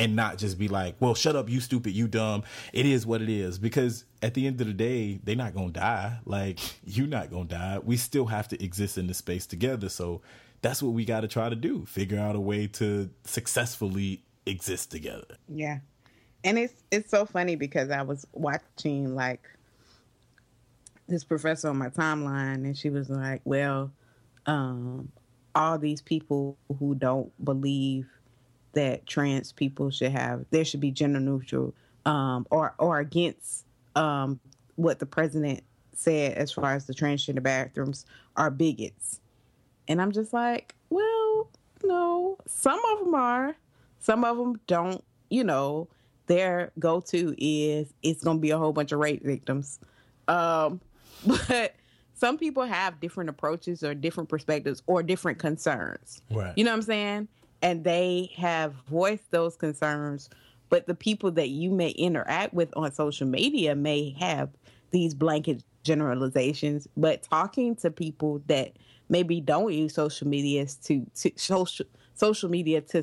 and not just be like, well, shut up, you stupid, you dumb. It is what it is. Because at the end of the day, they're not going to die. Like, you're not going to die. We still have to exist in this space together. So that's what we got to try to do figure out a way to successfully exist together. Yeah. And it's it's so funny because I was watching like this professor on my timeline, and she was like, "Well, um, all these people who don't believe that trans people should have there should be gender neutral, um, or or against um, what the president said as far as the transgender bathrooms are bigots." And I'm just like, well, no, some of them are, some of them don't. You know, their go-to is it's going to be a whole bunch of rape victims. Um, [LAUGHS] but some people have different approaches or different perspectives or different concerns. Right. You know what I'm saying? And they have voiced those concerns, but the people that you may interact with on social media may have these blanket generalizations. But talking to people that maybe don't use social media to, to social social media to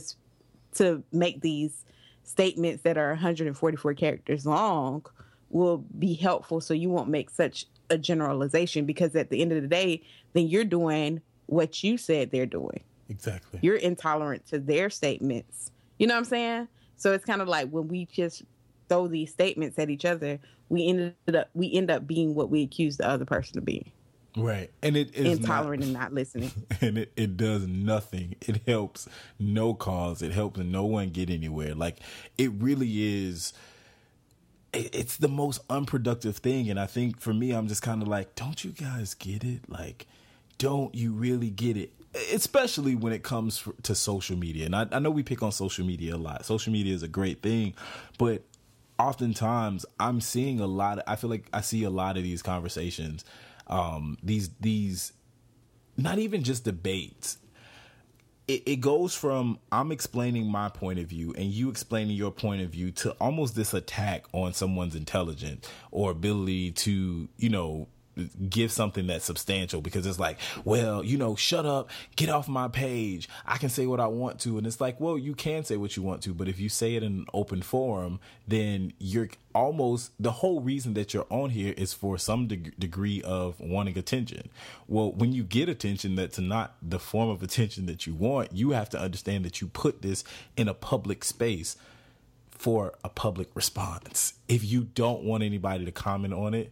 to make these statements that are 144 characters long will be helpful so you won't make such a generalization because at the end of the day then you're doing what you said they're doing Exactly. you're intolerant to their statements you know what i'm saying so it's kind of like when we just throw these statements at each other we ended up we end up being what we accuse the other person of being Right. And it is intolerant not, and not listening [LAUGHS] and it, it does nothing. It helps no cause. It helps no one get anywhere. Like it really is it's the most unproductive thing and I think for me I'm just kind of like don't you guys get it? Like don't you really get it? Especially when it comes to social media. And I, I know we pick on social media a lot. Social media is a great thing, but oftentimes I'm seeing a lot. Of, I feel like I see a lot of these conversations, um, these these, not even just debates. It, it goes from I'm explaining my point of view and you explaining your point of view to almost this attack on someone's intelligence or ability to, you know, give something that's substantial because it's like, well, you know, shut up, get off my page. I can say what I want to. And it's like, well, you can say what you want to, but if you say it in an open forum, then you're almost the whole reason that you're on here is for some deg- degree of wanting attention. Well, when you get attention that's not the form of attention that you want, you have to understand that you put this in a public space for a public response. If you don't want anybody to comment on it,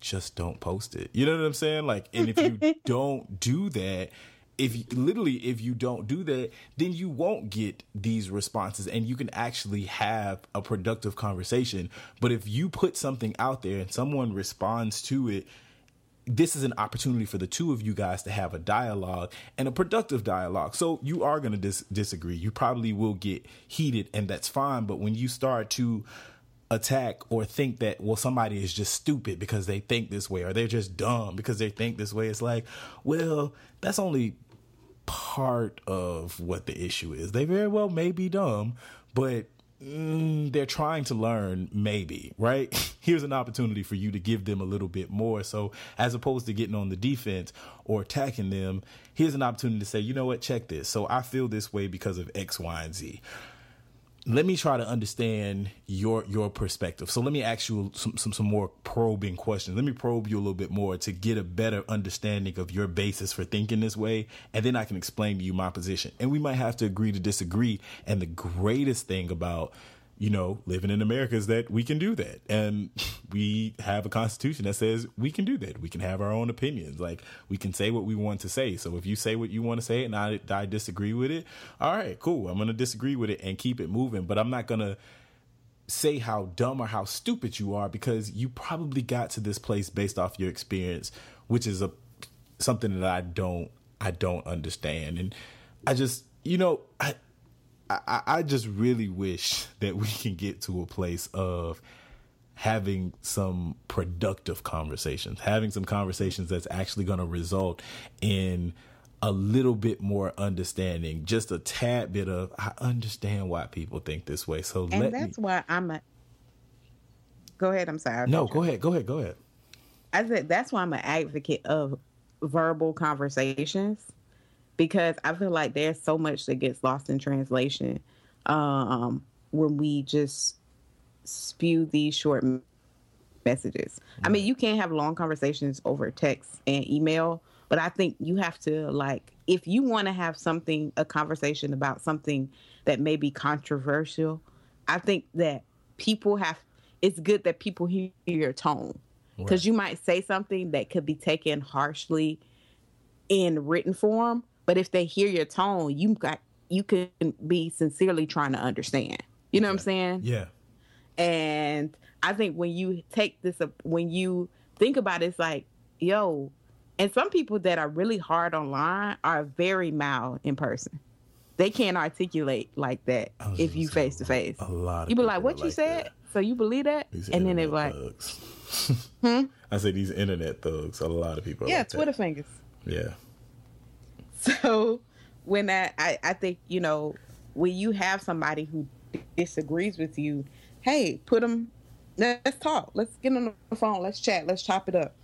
just don't post it. You know what I'm saying? Like, and if you [LAUGHS] don't do that, if you, literally if you don't do that, then you won't get these responses, and you can actually have a productive conversation. But if you put something out there and someone responds to it, this is an opportunity for the two of you guys to have a dialogue and a productive dialogue. So you are going to dis- disagree. You probably will get heated, and that's fine. But when you start to attack or think that well somebody is just stupid because they think this way or they're just dumb because they think this way. It's like well that's only part of what the issue is. They very well may be dumb but mm, they're trying to learn maybe right? [LAUGHS] Here's an opportunity for you to give them a little bit more. So as opposed to getting on the defense or attacking them here's an opportunity to say you know what? Check this. So i feel this way because of x y and z let me try to understand your your perspective. So let me ask you some, some some more probing questions. Let me probe you a little bit more to get a better understanding of your basis for thinking this way, and then I can explain to you my position. And we might have to agree to disagree. And the greatest thing about you know living in America is that we can do that, and we have a constitution that says we can do that. We can have our own opinions. Like we can say what we want to say. So if you say what you want to say and I I disagree with it, all right, cool. I'm gonna disagree with it and keep it moving. But I'm not gonna say how dumb or how stupid you are because you probably got to this place based off your experience, which is a something that I don't I don't understand. And I just you know I I, I just really wish that we can get to a place of having some productive conversations, having some conversations that's actually going to result in a little bit more understanding, just a tad bit of I understand why people think this way. So and that's me why i'm a go ahead i'm sorry No, go ahead, go ahead, go ahead. I said that's why I'm an advocate of verbal conversations because I feel like there's so much that gets lost in translation um, when we just spew these short messages. I mean, you can't have long conversations over text and email, but I think you have to like if you want to have something a conversation about something that may be controversial, I think that people have it's good that people hear your tone. Because you might say something that could be taken harshly in written form but if they hear your tone you got you can be sincerely trying to understand you know what i'm saying Yeah. and i think when you take this up when you think about it it's like yo and some people that are really hard online are very mild in person they can't articulate like that if you face to face. A lot. Of You be like, "What you said?" that. So you believe that? These and then they be internet like, [LAUGHS] "Hmm." I say these internet thugs. A lot of people. Are Yeah, like Twitter That. fingers. Yeah. [LAUGHS] So when that, I, I think you know, when you have somebody who disagrees with you, hey, put them. Let's talk. Let's get on the phone. Let's chat. Let's chop it up,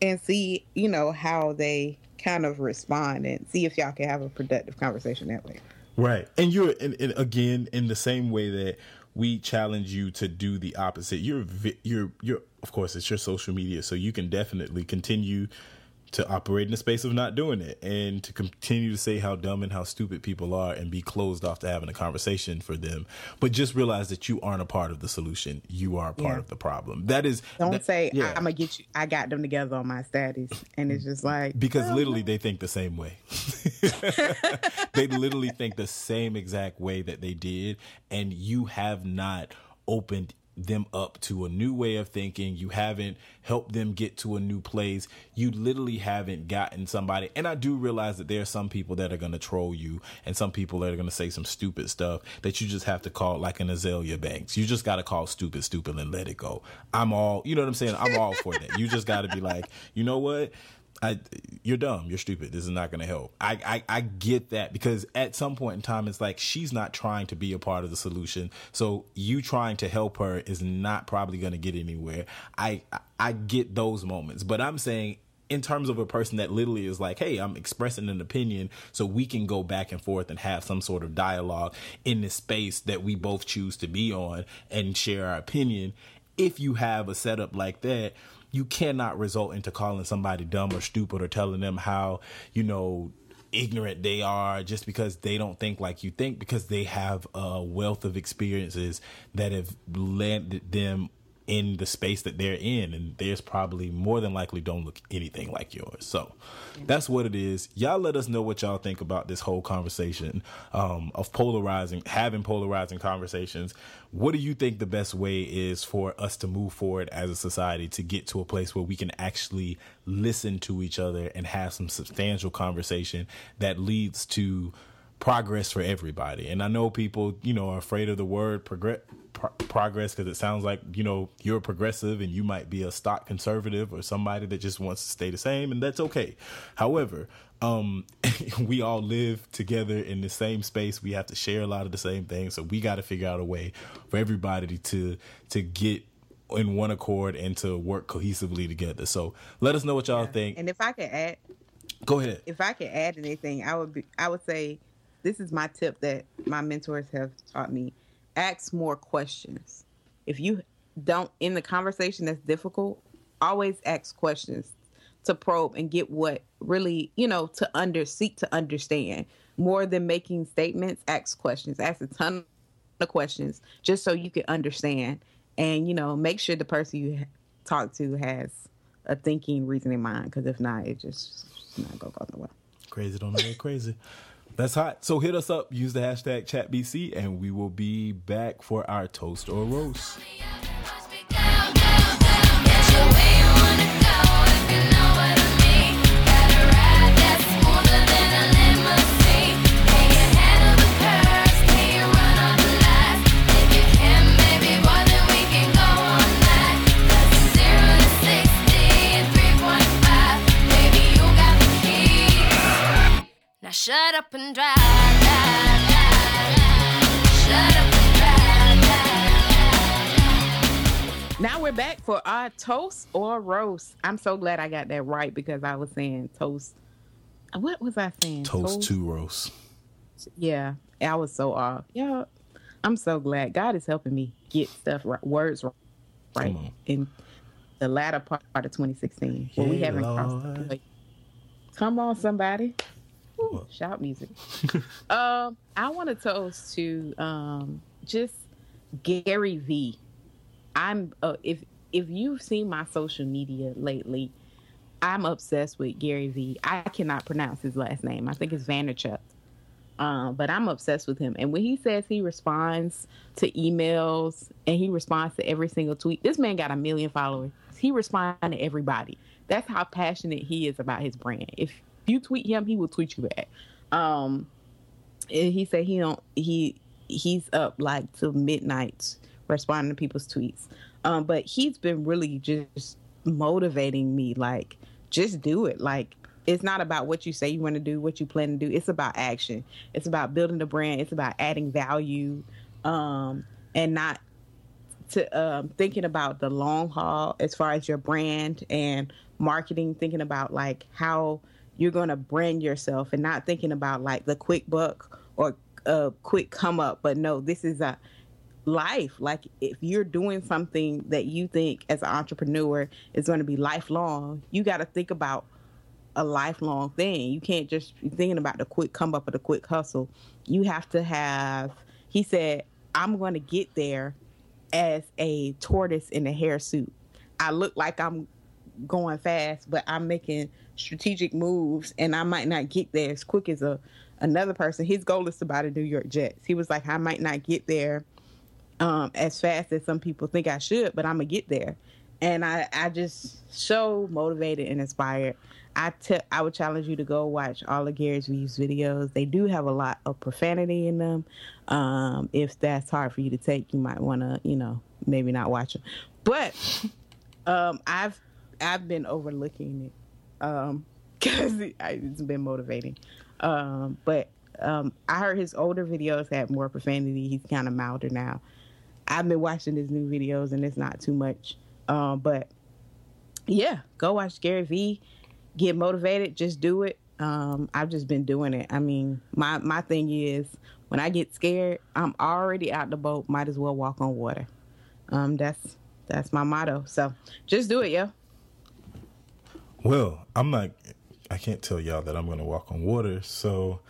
and see you know how they kind of respond, and see if y'all can have a productive conversation that way. Right. And you're and, and again in the same way that we challenge you to do the opposite. You're you're you're of course it's your social media so you can definitely continue to operate in the space of not doing it and to continue to say how dumb and how stupid people are and be closed off to having a conversation for them. But just realize that you aren't a part of the solution. You are a part Yeah. of the problem. That is Don't that- say yeah. I'm gonna get you. I got them together on my status, and it's just like because literally they think the same way. [LAUGHS] they literally think the same exact way that they did, and you have not opened them up to a new way of thinking. You haven't helped them get to a new place. You literally haven't gotten somebody. And I do realize that there are some people that are going to troll you and some people that are going to say some stupid stuff that you just have to call like an Azealia Banks. You just got to call stupid, stupid and let it go. I'm all, you know what I'm saying? I'm all for that. You just got to be like, you know what? I, you're dumb. You're stupid. This is not going to help. I, I, I get that because at some point in time, it's like she's not trying to be a part of the solution. So you trying to help her is not probably going to get anywhere. I, I, get those moments, but I'm saying in terms of a person that literally is like, hey, I'm expressing an opinion so we can go back and forth and have some sort of dialogue in this space that we both choose to be on and share our opinion. If you have a setup like that, you cannot result into calling somebody dumb or stupid or telling them how, you know, ignorant they are just because they don't think like you think because they have a wealth of experiences that have landed them in the space that they're in and theirs probably more than likely don't look anything like yours. So that's what it is. Y'all let us know what y'all think about this whole conversation um, of polarizing having polarizing conversations. What do you think the best way is for us to move forward as a society to get to a place where we can actually listen to each other and have some substantial conversation that leads to progress for everybody. And I know people, you know, are afraid of the word progress pro- progress because it sounds like, you know, you're progressive and you might be a stock conservative or somebody that just wants to stay the same and that's okay. However, um [LAUGHS] we all live together in the same space. We have to share a lot of the same things, so we got to figure out a way for everybody to to get in one accord and to work cohesively together. So, let us know what y'all think. And if I could add, Go ahead. if I could add anything, I would be, I would say, this is my tip that my mentors have taught me: ask more questions. If you don't in the conversation that's difficult, always ask questions to probe and get what really you know to under seek to understand more than making statements. Ask questions. Ask a ton of questions just so you can understand and you know make sure the person you talk to has a thinking reasoning mind because if not it just it's not gonna go nowhere Crazy don't know crazy. That's hot. So hit us up. Use the hashtag ChatBC, and we will be back for our toast or roast. Shut up and drive, drive, drive, drive. Shut up and drive, drive, drive. now we're back for our toast or roast i'm so glad i got that right because i was saying toast what was i saying Toast to roast. yeah i was so off yeah i'm so glad god is helping me get stuff right words right Come on. in the latter part of 2016 where we haven't crossed Lord. the way. come on somebody [LAUGHS] Shout music [LAUGHS] um i want to toast to um just gary v i'm uh, if if you've seen my social media lately i'm obsessed with gary v i cannot pronounce his last name i think it's Vanderchuck. Um, but I'm obsessed with him. And when he says he responds to emails and he responds to every single tweet, this man got a million followers. He responds to everybody. That's how passionate he is about his brand. If you tweet him, he will tweet you back. Um, and he said he don't he he's up like till midnight responding to people's tweets. Um, but he's been really just motivating me, like just do it. Like it's not about what you say you want to do, what you plan to do. It's about action. It's about building the brand. It's about adding value, um, and not to um, thinking about the long haul as far as your brand and marketing. Thinking about like how you're going to brand yourself, and not thinking about like the quick buck or a quick come up. But no, this is a life. Like if you're doing something that you think as an entrepreneur is going to be lifelong, you got to think about a lifelong thing. You can't just be thinking about the quick come up or the quick hustle. You have to have, he said, I'm going to get there as a tortoise in a hare suit. I look like I'm going fast, but I'm making strategic moves and I might not get there as quick as a another person. His goal is to buy the New York Jets. He was like, I might not get there um, as fast as some people think I should, but I'm gonna get there. And I, I just so motivated and inspired. I I would challenge you to go watch all of Gary's V's videos. They do have a lot of profanity in them. Um, if that's hard for you to take, you might want to, you know, maybe not watch them. But um, I've I've been overlooking it because um, [LAUGHS] it's been motivating. Um, but um, I heard his older videos had more profanity. He's kind of milder now. I've been watching his new videos and it's not too much. Um, but yeah, go watch Gary V get motivated, just do it. Um, I've just been doing it. I mean, my my thing is when I get scared, I'm already out the boat. Might as well walk on water. Um, that's that's my motto. So just do it, yo. Well, I'm not. I can't tell y'all that I'm going to walk on water. So,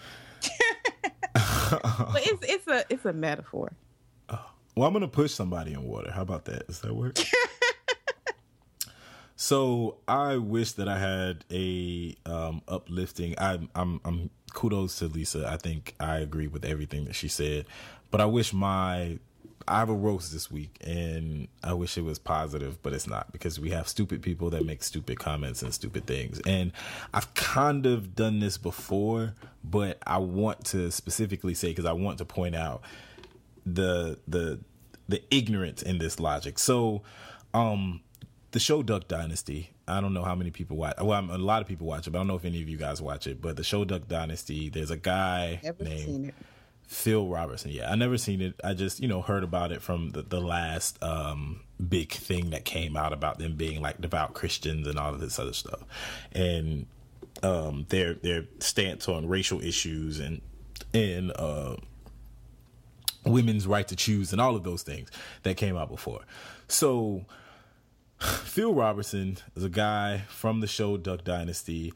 [LAUGHS] but it's it's a it's a metaphor. Well, I'm going to push somebody in water. How about that? Does that work? [LAUGHS] So I wish that I had a um, uplifting. I, I'm, I'm kudos to Lisa. I think I agree with everything that she said, but I wish my I have a roast this week, and I wish it was positive, but it's not because we have stupid people that make stupid comments and stupid things. And I've kind of done this before, but I want to specifically say because I want to point out the the the ignorance in this logic. So, um, the show Duck Dynasty. I don't know how many people watch. Well, a lot of people watch it, but I don't know if any of you guys watch it. But the show Duck Dynasty, there's a guy Never named seen it. Phil Robertson. Yeah, I never seen it. I just you know heard about it from the, the last um, big thing that came out about them being like devout Christians and all of this other stuff, and um, their their stance on racial issues and and uh, women's right to choose and all of those things that came out before. So [SIGHS] Phil Robertson is a guy from the show Duck Dynasty.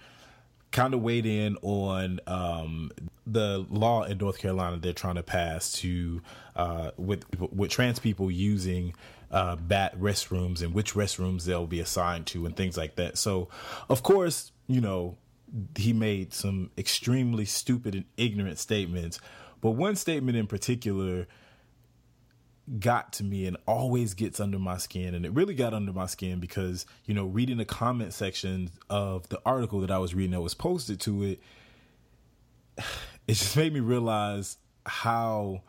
Kind of weighed in on um, the law in North Carolina they're trying to pass to uh, with with trans people using uh, bat restrooms and which restrooms they'll be assigned to and things like that. So, of course, you know he made some extremely stupid and ignorant statements, but one statement in particular got to me and always gets under my skin and it really got under my skin because you know reading the comment section of the article that I was reading that was posted to it [SIGHS] it just made me realize how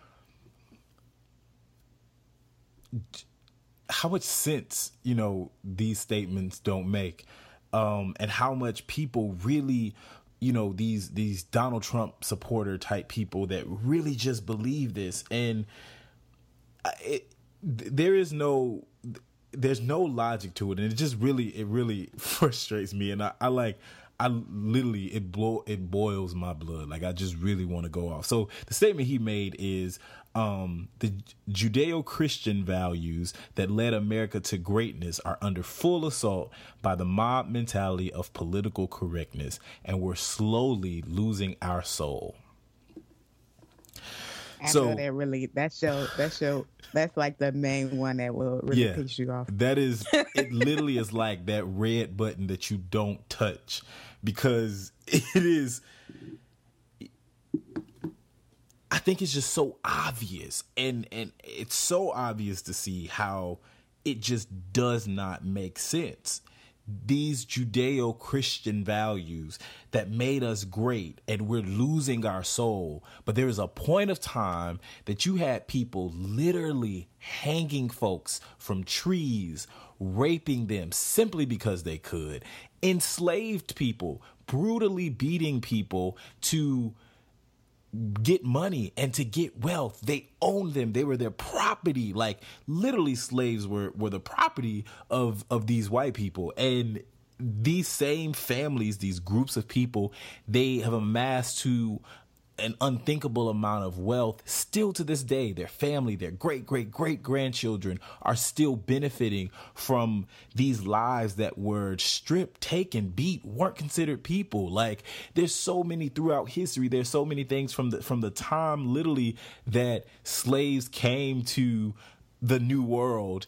how much sense you know these statements don't make um and how much people really you know these these Donald Trump supporter type people that really just believe this. And there is no there's no logic to it and it just really it really [LAUGHS] frustrates me and I, I like I literally it blow it boils my blood like I just really want to go off. So the statement he made is um, the Judeo-Christian values that led America to greatness are under full assault by the mob mentality of political correctness and we're slowly losing our soul. I so that really that show that show that's like the main one that will really yeah, piss you off. That is [LAUGHS] it literally is like that red button that you don't touch because [LAUGHS] it is I think it's just so obvious. And and it's so obvious to see how it just does not make sense these Judeo Christian values that made us great and we're losing our soul. But there is a point of time that you had people literally hanging folks from trees, raping them simply because they could, enslaved people, brutally beating people to get money and to get wealth. They owned them. They were their property. Like literally slaves were were the property of of these white people. And these same families, these groups of people, they have amassed to an unthinkable amount of wealth. Still to this day their family their great great great grandchildren are still benefiting from these lives that were stripped taken beat weren't considered people. Like there's so many throughout history there's so many things from the from the time literally that slaves came to the new world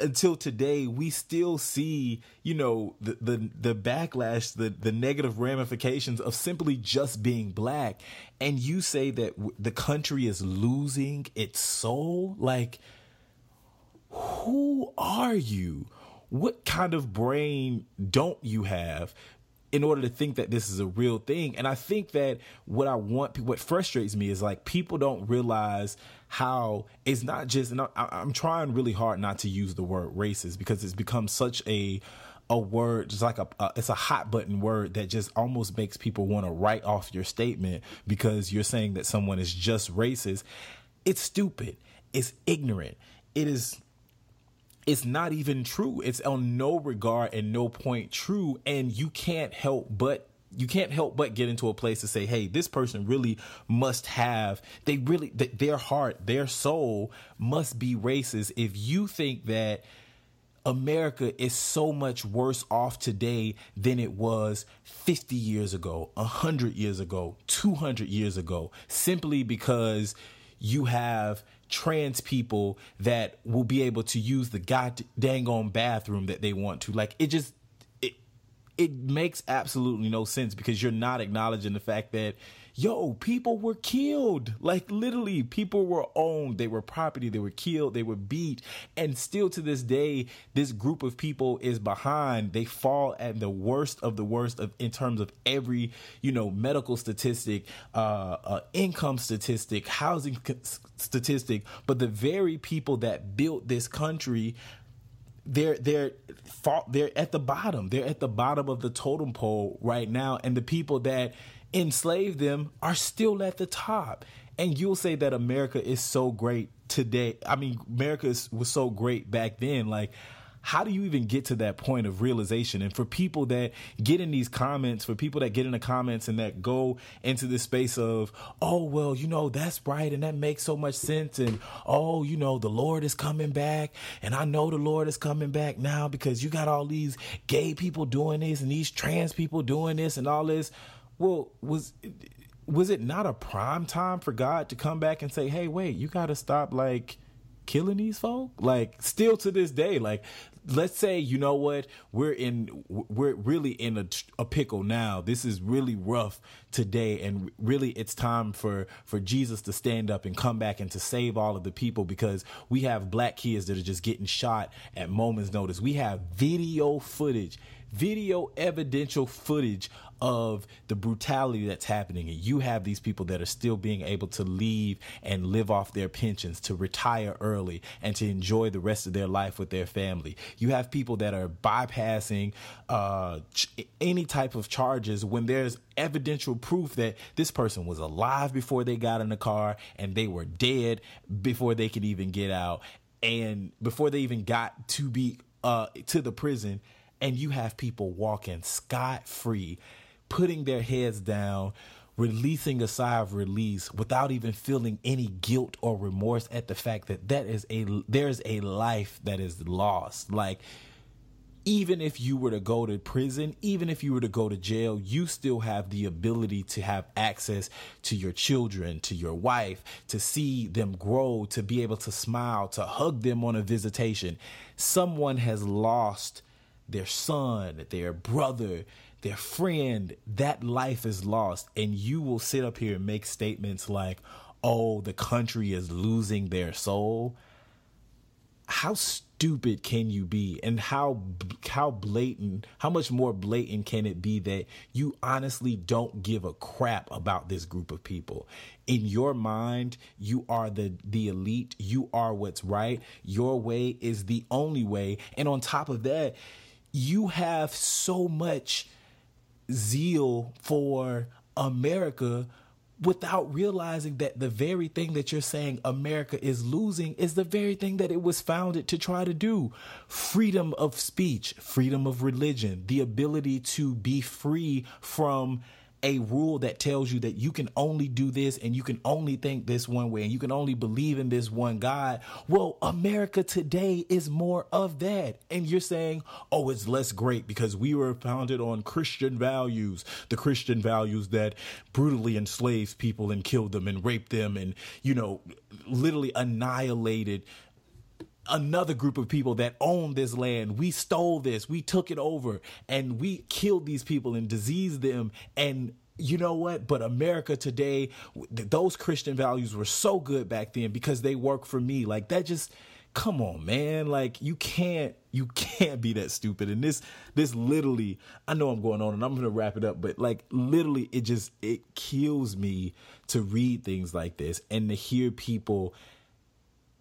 until today we still see you know the the the backlash the the negative ramifications of simply just being black. And you say that w- the country is losing its soul? Like who are you? What kind of brain don't you have in order to think that this is a real thing. And I think that what I want, what frustrates me is like people don't realize how it's not just, and I, I'm trying really hard not to use the word racist because it's become such a, a word just like a, a, it's a hot button word that just almost makes people want to write off your statement because you're saying that someone is just racist. It's stupid. It's ignorant. It is it's not even true. It's on no regard and no point true. And you can't help but you can't help but get into a place to say, hey, this person really must have, they really, their heart, their soul must be racist. If you think that America is so much worse off today than it was 50 years ago, 100 years ago, 200 years ago, simply because you have trans people that will be able to use the god dang on bathroom that they want to. Like it just it makes absolutely no sense because you're not acknowledging the fact that yo, people were killed. Like literally, people were owned. They were property. They were killed. They were beat. And still to this day, this group of people is behind. They fall at the worst of the worst of in terms of every, you know, medical statistic, uh, uh income statistic, housing statistic. But the very people that built this country they're they're they're at the bottom. They're at the bottom of the totem pole right now, and the people that enslaved them are still at the top. And you'll say that America is so great today. I mean, America was so great back then. Like, how do you even get to that point of realization? And for people that get in these comments, for people that get in the comments and that go into this space of, oh, well, you know, that's right. And that makes so much sense. And, oh, you know, the Lord is coming back. And I know the Lord is coming back now because you got all these gay people doing this and these trans people doing this and all this. Well, was was it not a prime time for God to come back and say, "Hey, wait, you got to stop like killing these folk?" Like still to this day, like let's say you know what? We're in we're really in a, a, pickle now. This is really rough today and really it's time for for jesus to stand up and come back and to save all of the people because we have black kids that are just getting shot at moments notice. We have video footage video evidential footage of the brutality that's happening. And you have these people that are still being able to leave and live off their pensions to retire early and to enjoy the rest of their life with their family. You have people that are bypassing uh, ch- any type of charges when there's evidential proof that this person was alive before they got in the car and they were dead before they could even get out and before they even got to be uh, to the prison. And you have people walking scot free, putting their heads down, releasing a sigh of release without even feeling any guilt or remorse at the fact that that is a there's a life that is lost. Like even if you were to go to prison, even if you were to go to jail, you still have the ability to have access to your children, to your wife, to see them grow, to be able to smile, to hug them on a visitation. Someone has lost their son, their brother, their friend, that life is lost. And you will sit up here and make statements like, oh, the country is losing their soul. How stupid can you be? And how how blatant how much more blatant can it be that you honestly don't give a crap about this group of people? In your mind you are the the elite. You are what's right. Your way is the only way. And on top of that you have so much zeal for America without realizing that the very thing that you're saying America is losing is the very thing that it was founded to try to do. Freedom of speech, freedom of religion, the ability to be free from a rule that tells you that you can only do this and you can only think this one way and you can only believe in this one God. Well, America today is more of that. And you're saying, oh, it's less great because we were founded on Christian values, the Christian values that brutally enslaved people and killed them and raped them and, you know, literally annihilated another group of people that own this land. We stole this, we took it over, and we killed these people and diseased them. And you know what? But America today, those Christian values were so good back then because they work for me. Like that just come on man like you can't you [LAUGHS] can't be that stupid and this this literally i know i'm going on and i'm gonna wrap it up but like literally it just it kills me to read things like this and to hear people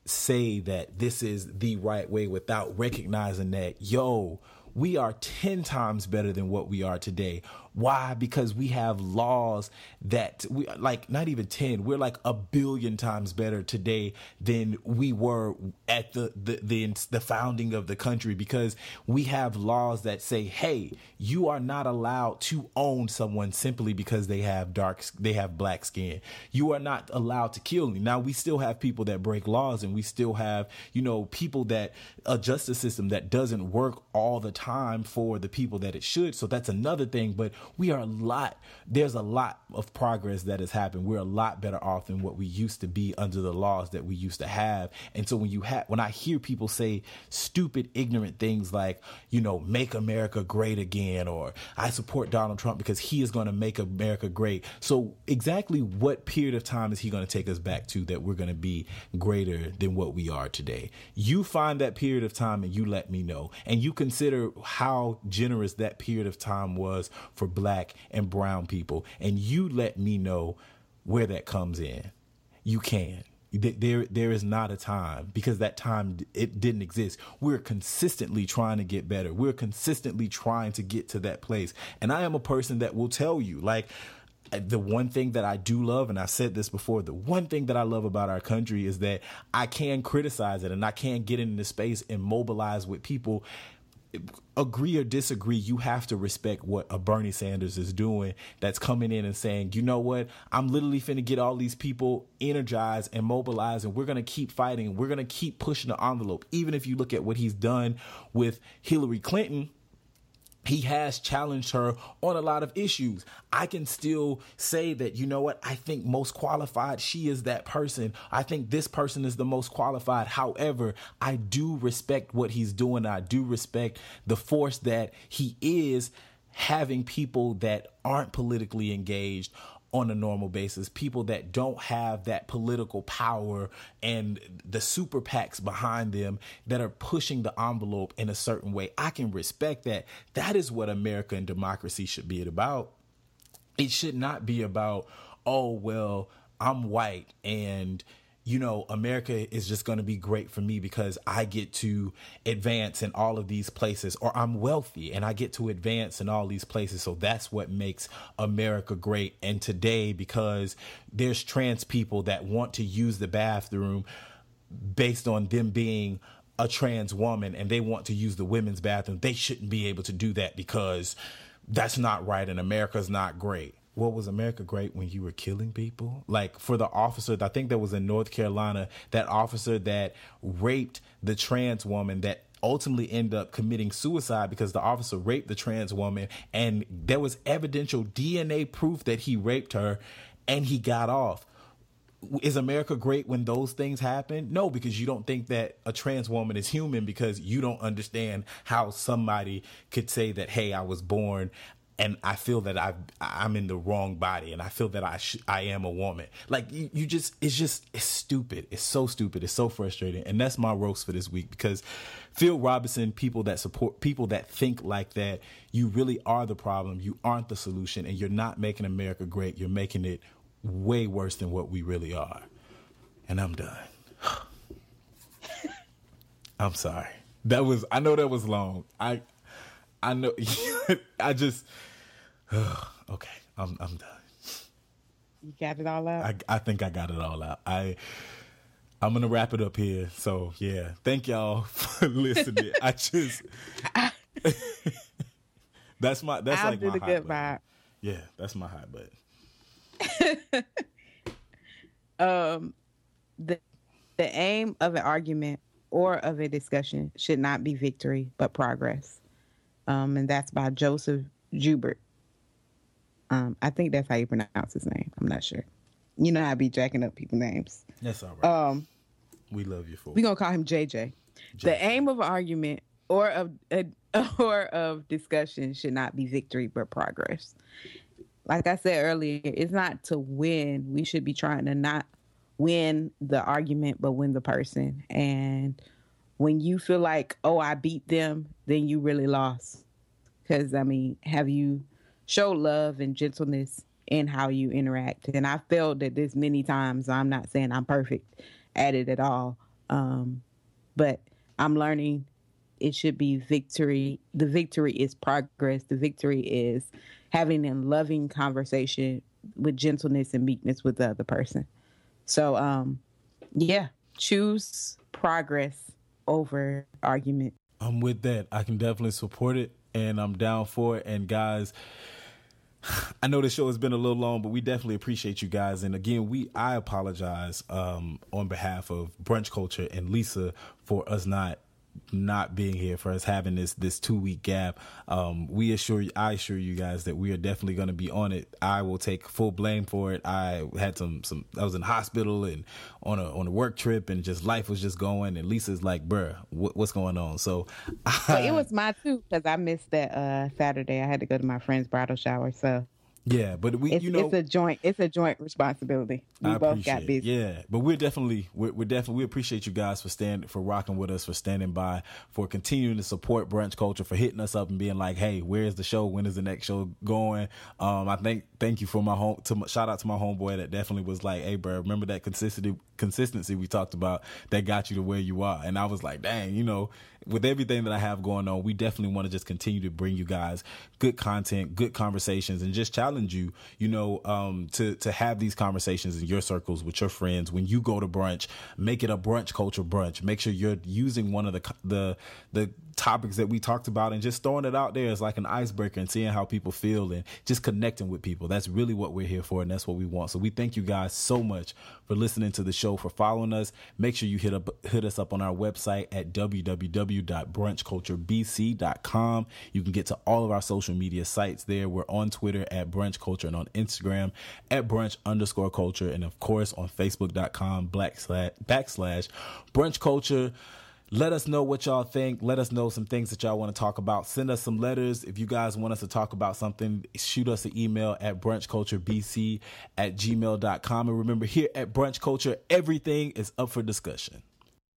say that this is the right way without recognizing that, yo, we are 10 times better than what we are today. Why? Because we have laws that we like not even 10, we're like a billion times better today than we were at the the the, the founding of the country because we have laws that say, "Hey, you are not allowed to own someone simply because they have dark they have black skin. You are not allowed to kill them." Now, we still have people that break laws and we still have, you know, people that a justice system that doesn't work all the time for the people that it should. So that's another thing, but we are a lot, there's a lot of progress that has happened. We're a lot better off than what we used to be under the laws that we used to have. And so when you have, when I hear people say stupid, ignorant things like, you know, make America great again, or I support Donald Trump because he is going to make America great. So exactly what period of time is he going to take us back to that we're going to be greater than what we are today? You find that period of time and you let me know. And you consider how generous that period of time was for black and brown people. And you let me know where that comes in. You can. There, there is not a time because that time it didn't exist. We're consistently trying to get better. We're consistently trying to get to that place. And I am a person that will tell you, like, uh, the one thing that I do love, and I said this before, the one thing that I love about our country is that I can criticize it and I can get into space and mobilize with people agree or disagree, you have to respect what a Bernie Sanders is doing that's coming in and saying, you know what, I'm literally finna get all these people energized and mobilized, and we're gonna keep fighting. We're gonna keep pushing the envelope. Even if you look at what he's done with Hillary Clinton, he has challenged her on a lot of issues. I can still say that, you know what, I think most qualified, she is that person. I think this person is the most qualified. However, I do respect what he's doing. I do respect the force that he is having people that aren't politically engaged on a normal basis, people that don't have that political power and the super PACs behind them that are pushing the envelope in a certain way. I can respect that. That is what America and democracy should be about. It should not be about, oh, well, I'm white and you know, America is just going to be great for me because I get to advance in all of these places, or I'm wealthy and I get to advance in all these places. So that's what makes America great. And today, because there's trans people that want to use the bathroom based on them being a trans woman and they want to use the women's bathroom, they shouldn't be able to do that because that's not right and America's not great what was America great when you were killing people? Like for the officer, I think that was in North Carolina, that officer that raped the trans woman that ultimately ended up committing suicide because the officer raped the trans woman and there was evidential DNA proof that he raped her and he got off. Is America great when those things happen? No, because you don't think that a trans woman is human because you don't understand how somebody could say that, hey, I was born and I feel that I I'm in the wrong body, and I feel that I sh- I am a woman. Like you, you just it's just it's stupid. It's so stupid. It's so frustrating, and that's my roast for this week because Phil Robertson, people that support people that think like that, you really are the problem. You aren't the solution, and you're not making America great. You're making it way worse than what we really are. And I'm done. [LAUGHS] I'm sorry. That was I know that was long. I I know [LAUGHS] I just [SIGHS] okay, I'm I'm done. You got it all out. I I think I got it all out. I I'm gonna wrap it up here. So yeah, thank y'all [LAUGHS] for listening. I just [LAUGHS] that's my that's I'll like my the hot good button. vibe. Yeah, that's my hot button. [LAUGHS] um the the aim of an argument or of a discussion should not be victory but progress um and that's by joseph joubert um i think that's how you pronounce his name i'm not sure you know how i be jacking up people's names That's all right. um we love you for we gonna call him jj the aim of argument or of a, [LAUGHS] or of discussion should not be victory but progress like I said earlier, it's not to win. We should be trying to not win the argument, but win the person. And when you feel like, oh, I beat them, then you really lost. Because, I mean, have you showed love and gentleness in how you interact? And I felt that this many times. I'm not saying I'm perfect at it at all. Um, but I'm learning it should be victory. The victory is progress. The victory is having a loving conversation with gentleness and meekness with the other person. So, um, yeah, choose progress over argument. I'm with that. I can definitely support it and I'm down for it. And guys, [LAUGHS] I know the show has been a little long, but we definitely appreciate you guys. And again, we I apologize um, on behalf of brunch culture and Lisa for us not not being here for us having this this two week gap um we assure i assure you guys that we are definitely going to be on it. I will take full blame for it. I had some some i was in hospital and on a on a work trip and just life was just going and lisa's like bruh what, what's going on? So But it was my too because I missed that uh Saturday. I had to go to my friend's bridal shower, so yeah but we it's, you know it's a joint it's a joint responsibility. We I both got busy. Yeah, but we're definitely we're, we're definitely we appreciate you guys for stand for rocking with us, for standing by, for continuing to support brunch culture, for hitting us up and being like, hey, where's the show? When is the next show going? Um, I think thank you for my home to my, shout out to my homeboy that definitely was like, hey, bro, remember that consistency consistency we talked about that got you to where you are, and I was like, dang, you know, with everything that I have going on, we definitely want to just continue to bring you guys good content, good conversations, and just challenge you, you know, um, to to have these conversations in your circles with your friends when you go to brunch. Make it a brunch culture brunch. Make sure you're using one of the the the topics that we talked about and just throwing it out there is like an icebreaker and seeing how people feel and just connecting with people. That's really what we're here for and that's what we want. So we thank you guys so much for listening to the show, for following us. Make sure you hit up hit us up on our website at www.brunchculturebc.com. You can get to all of our social media sites there. We're on Twitter at brunch culture and on Instagram at brunch underscore culture and of course on facebook.com backslash backslash brunch culture. Let us know what y'all think. Let us know some things that y'all want to talk about. Send us some letters. If you guys want us to talk about something, shoot us an email at brunchculturebc at gmail.com. And remember, here at Brunch Culture, everything is up for discussion.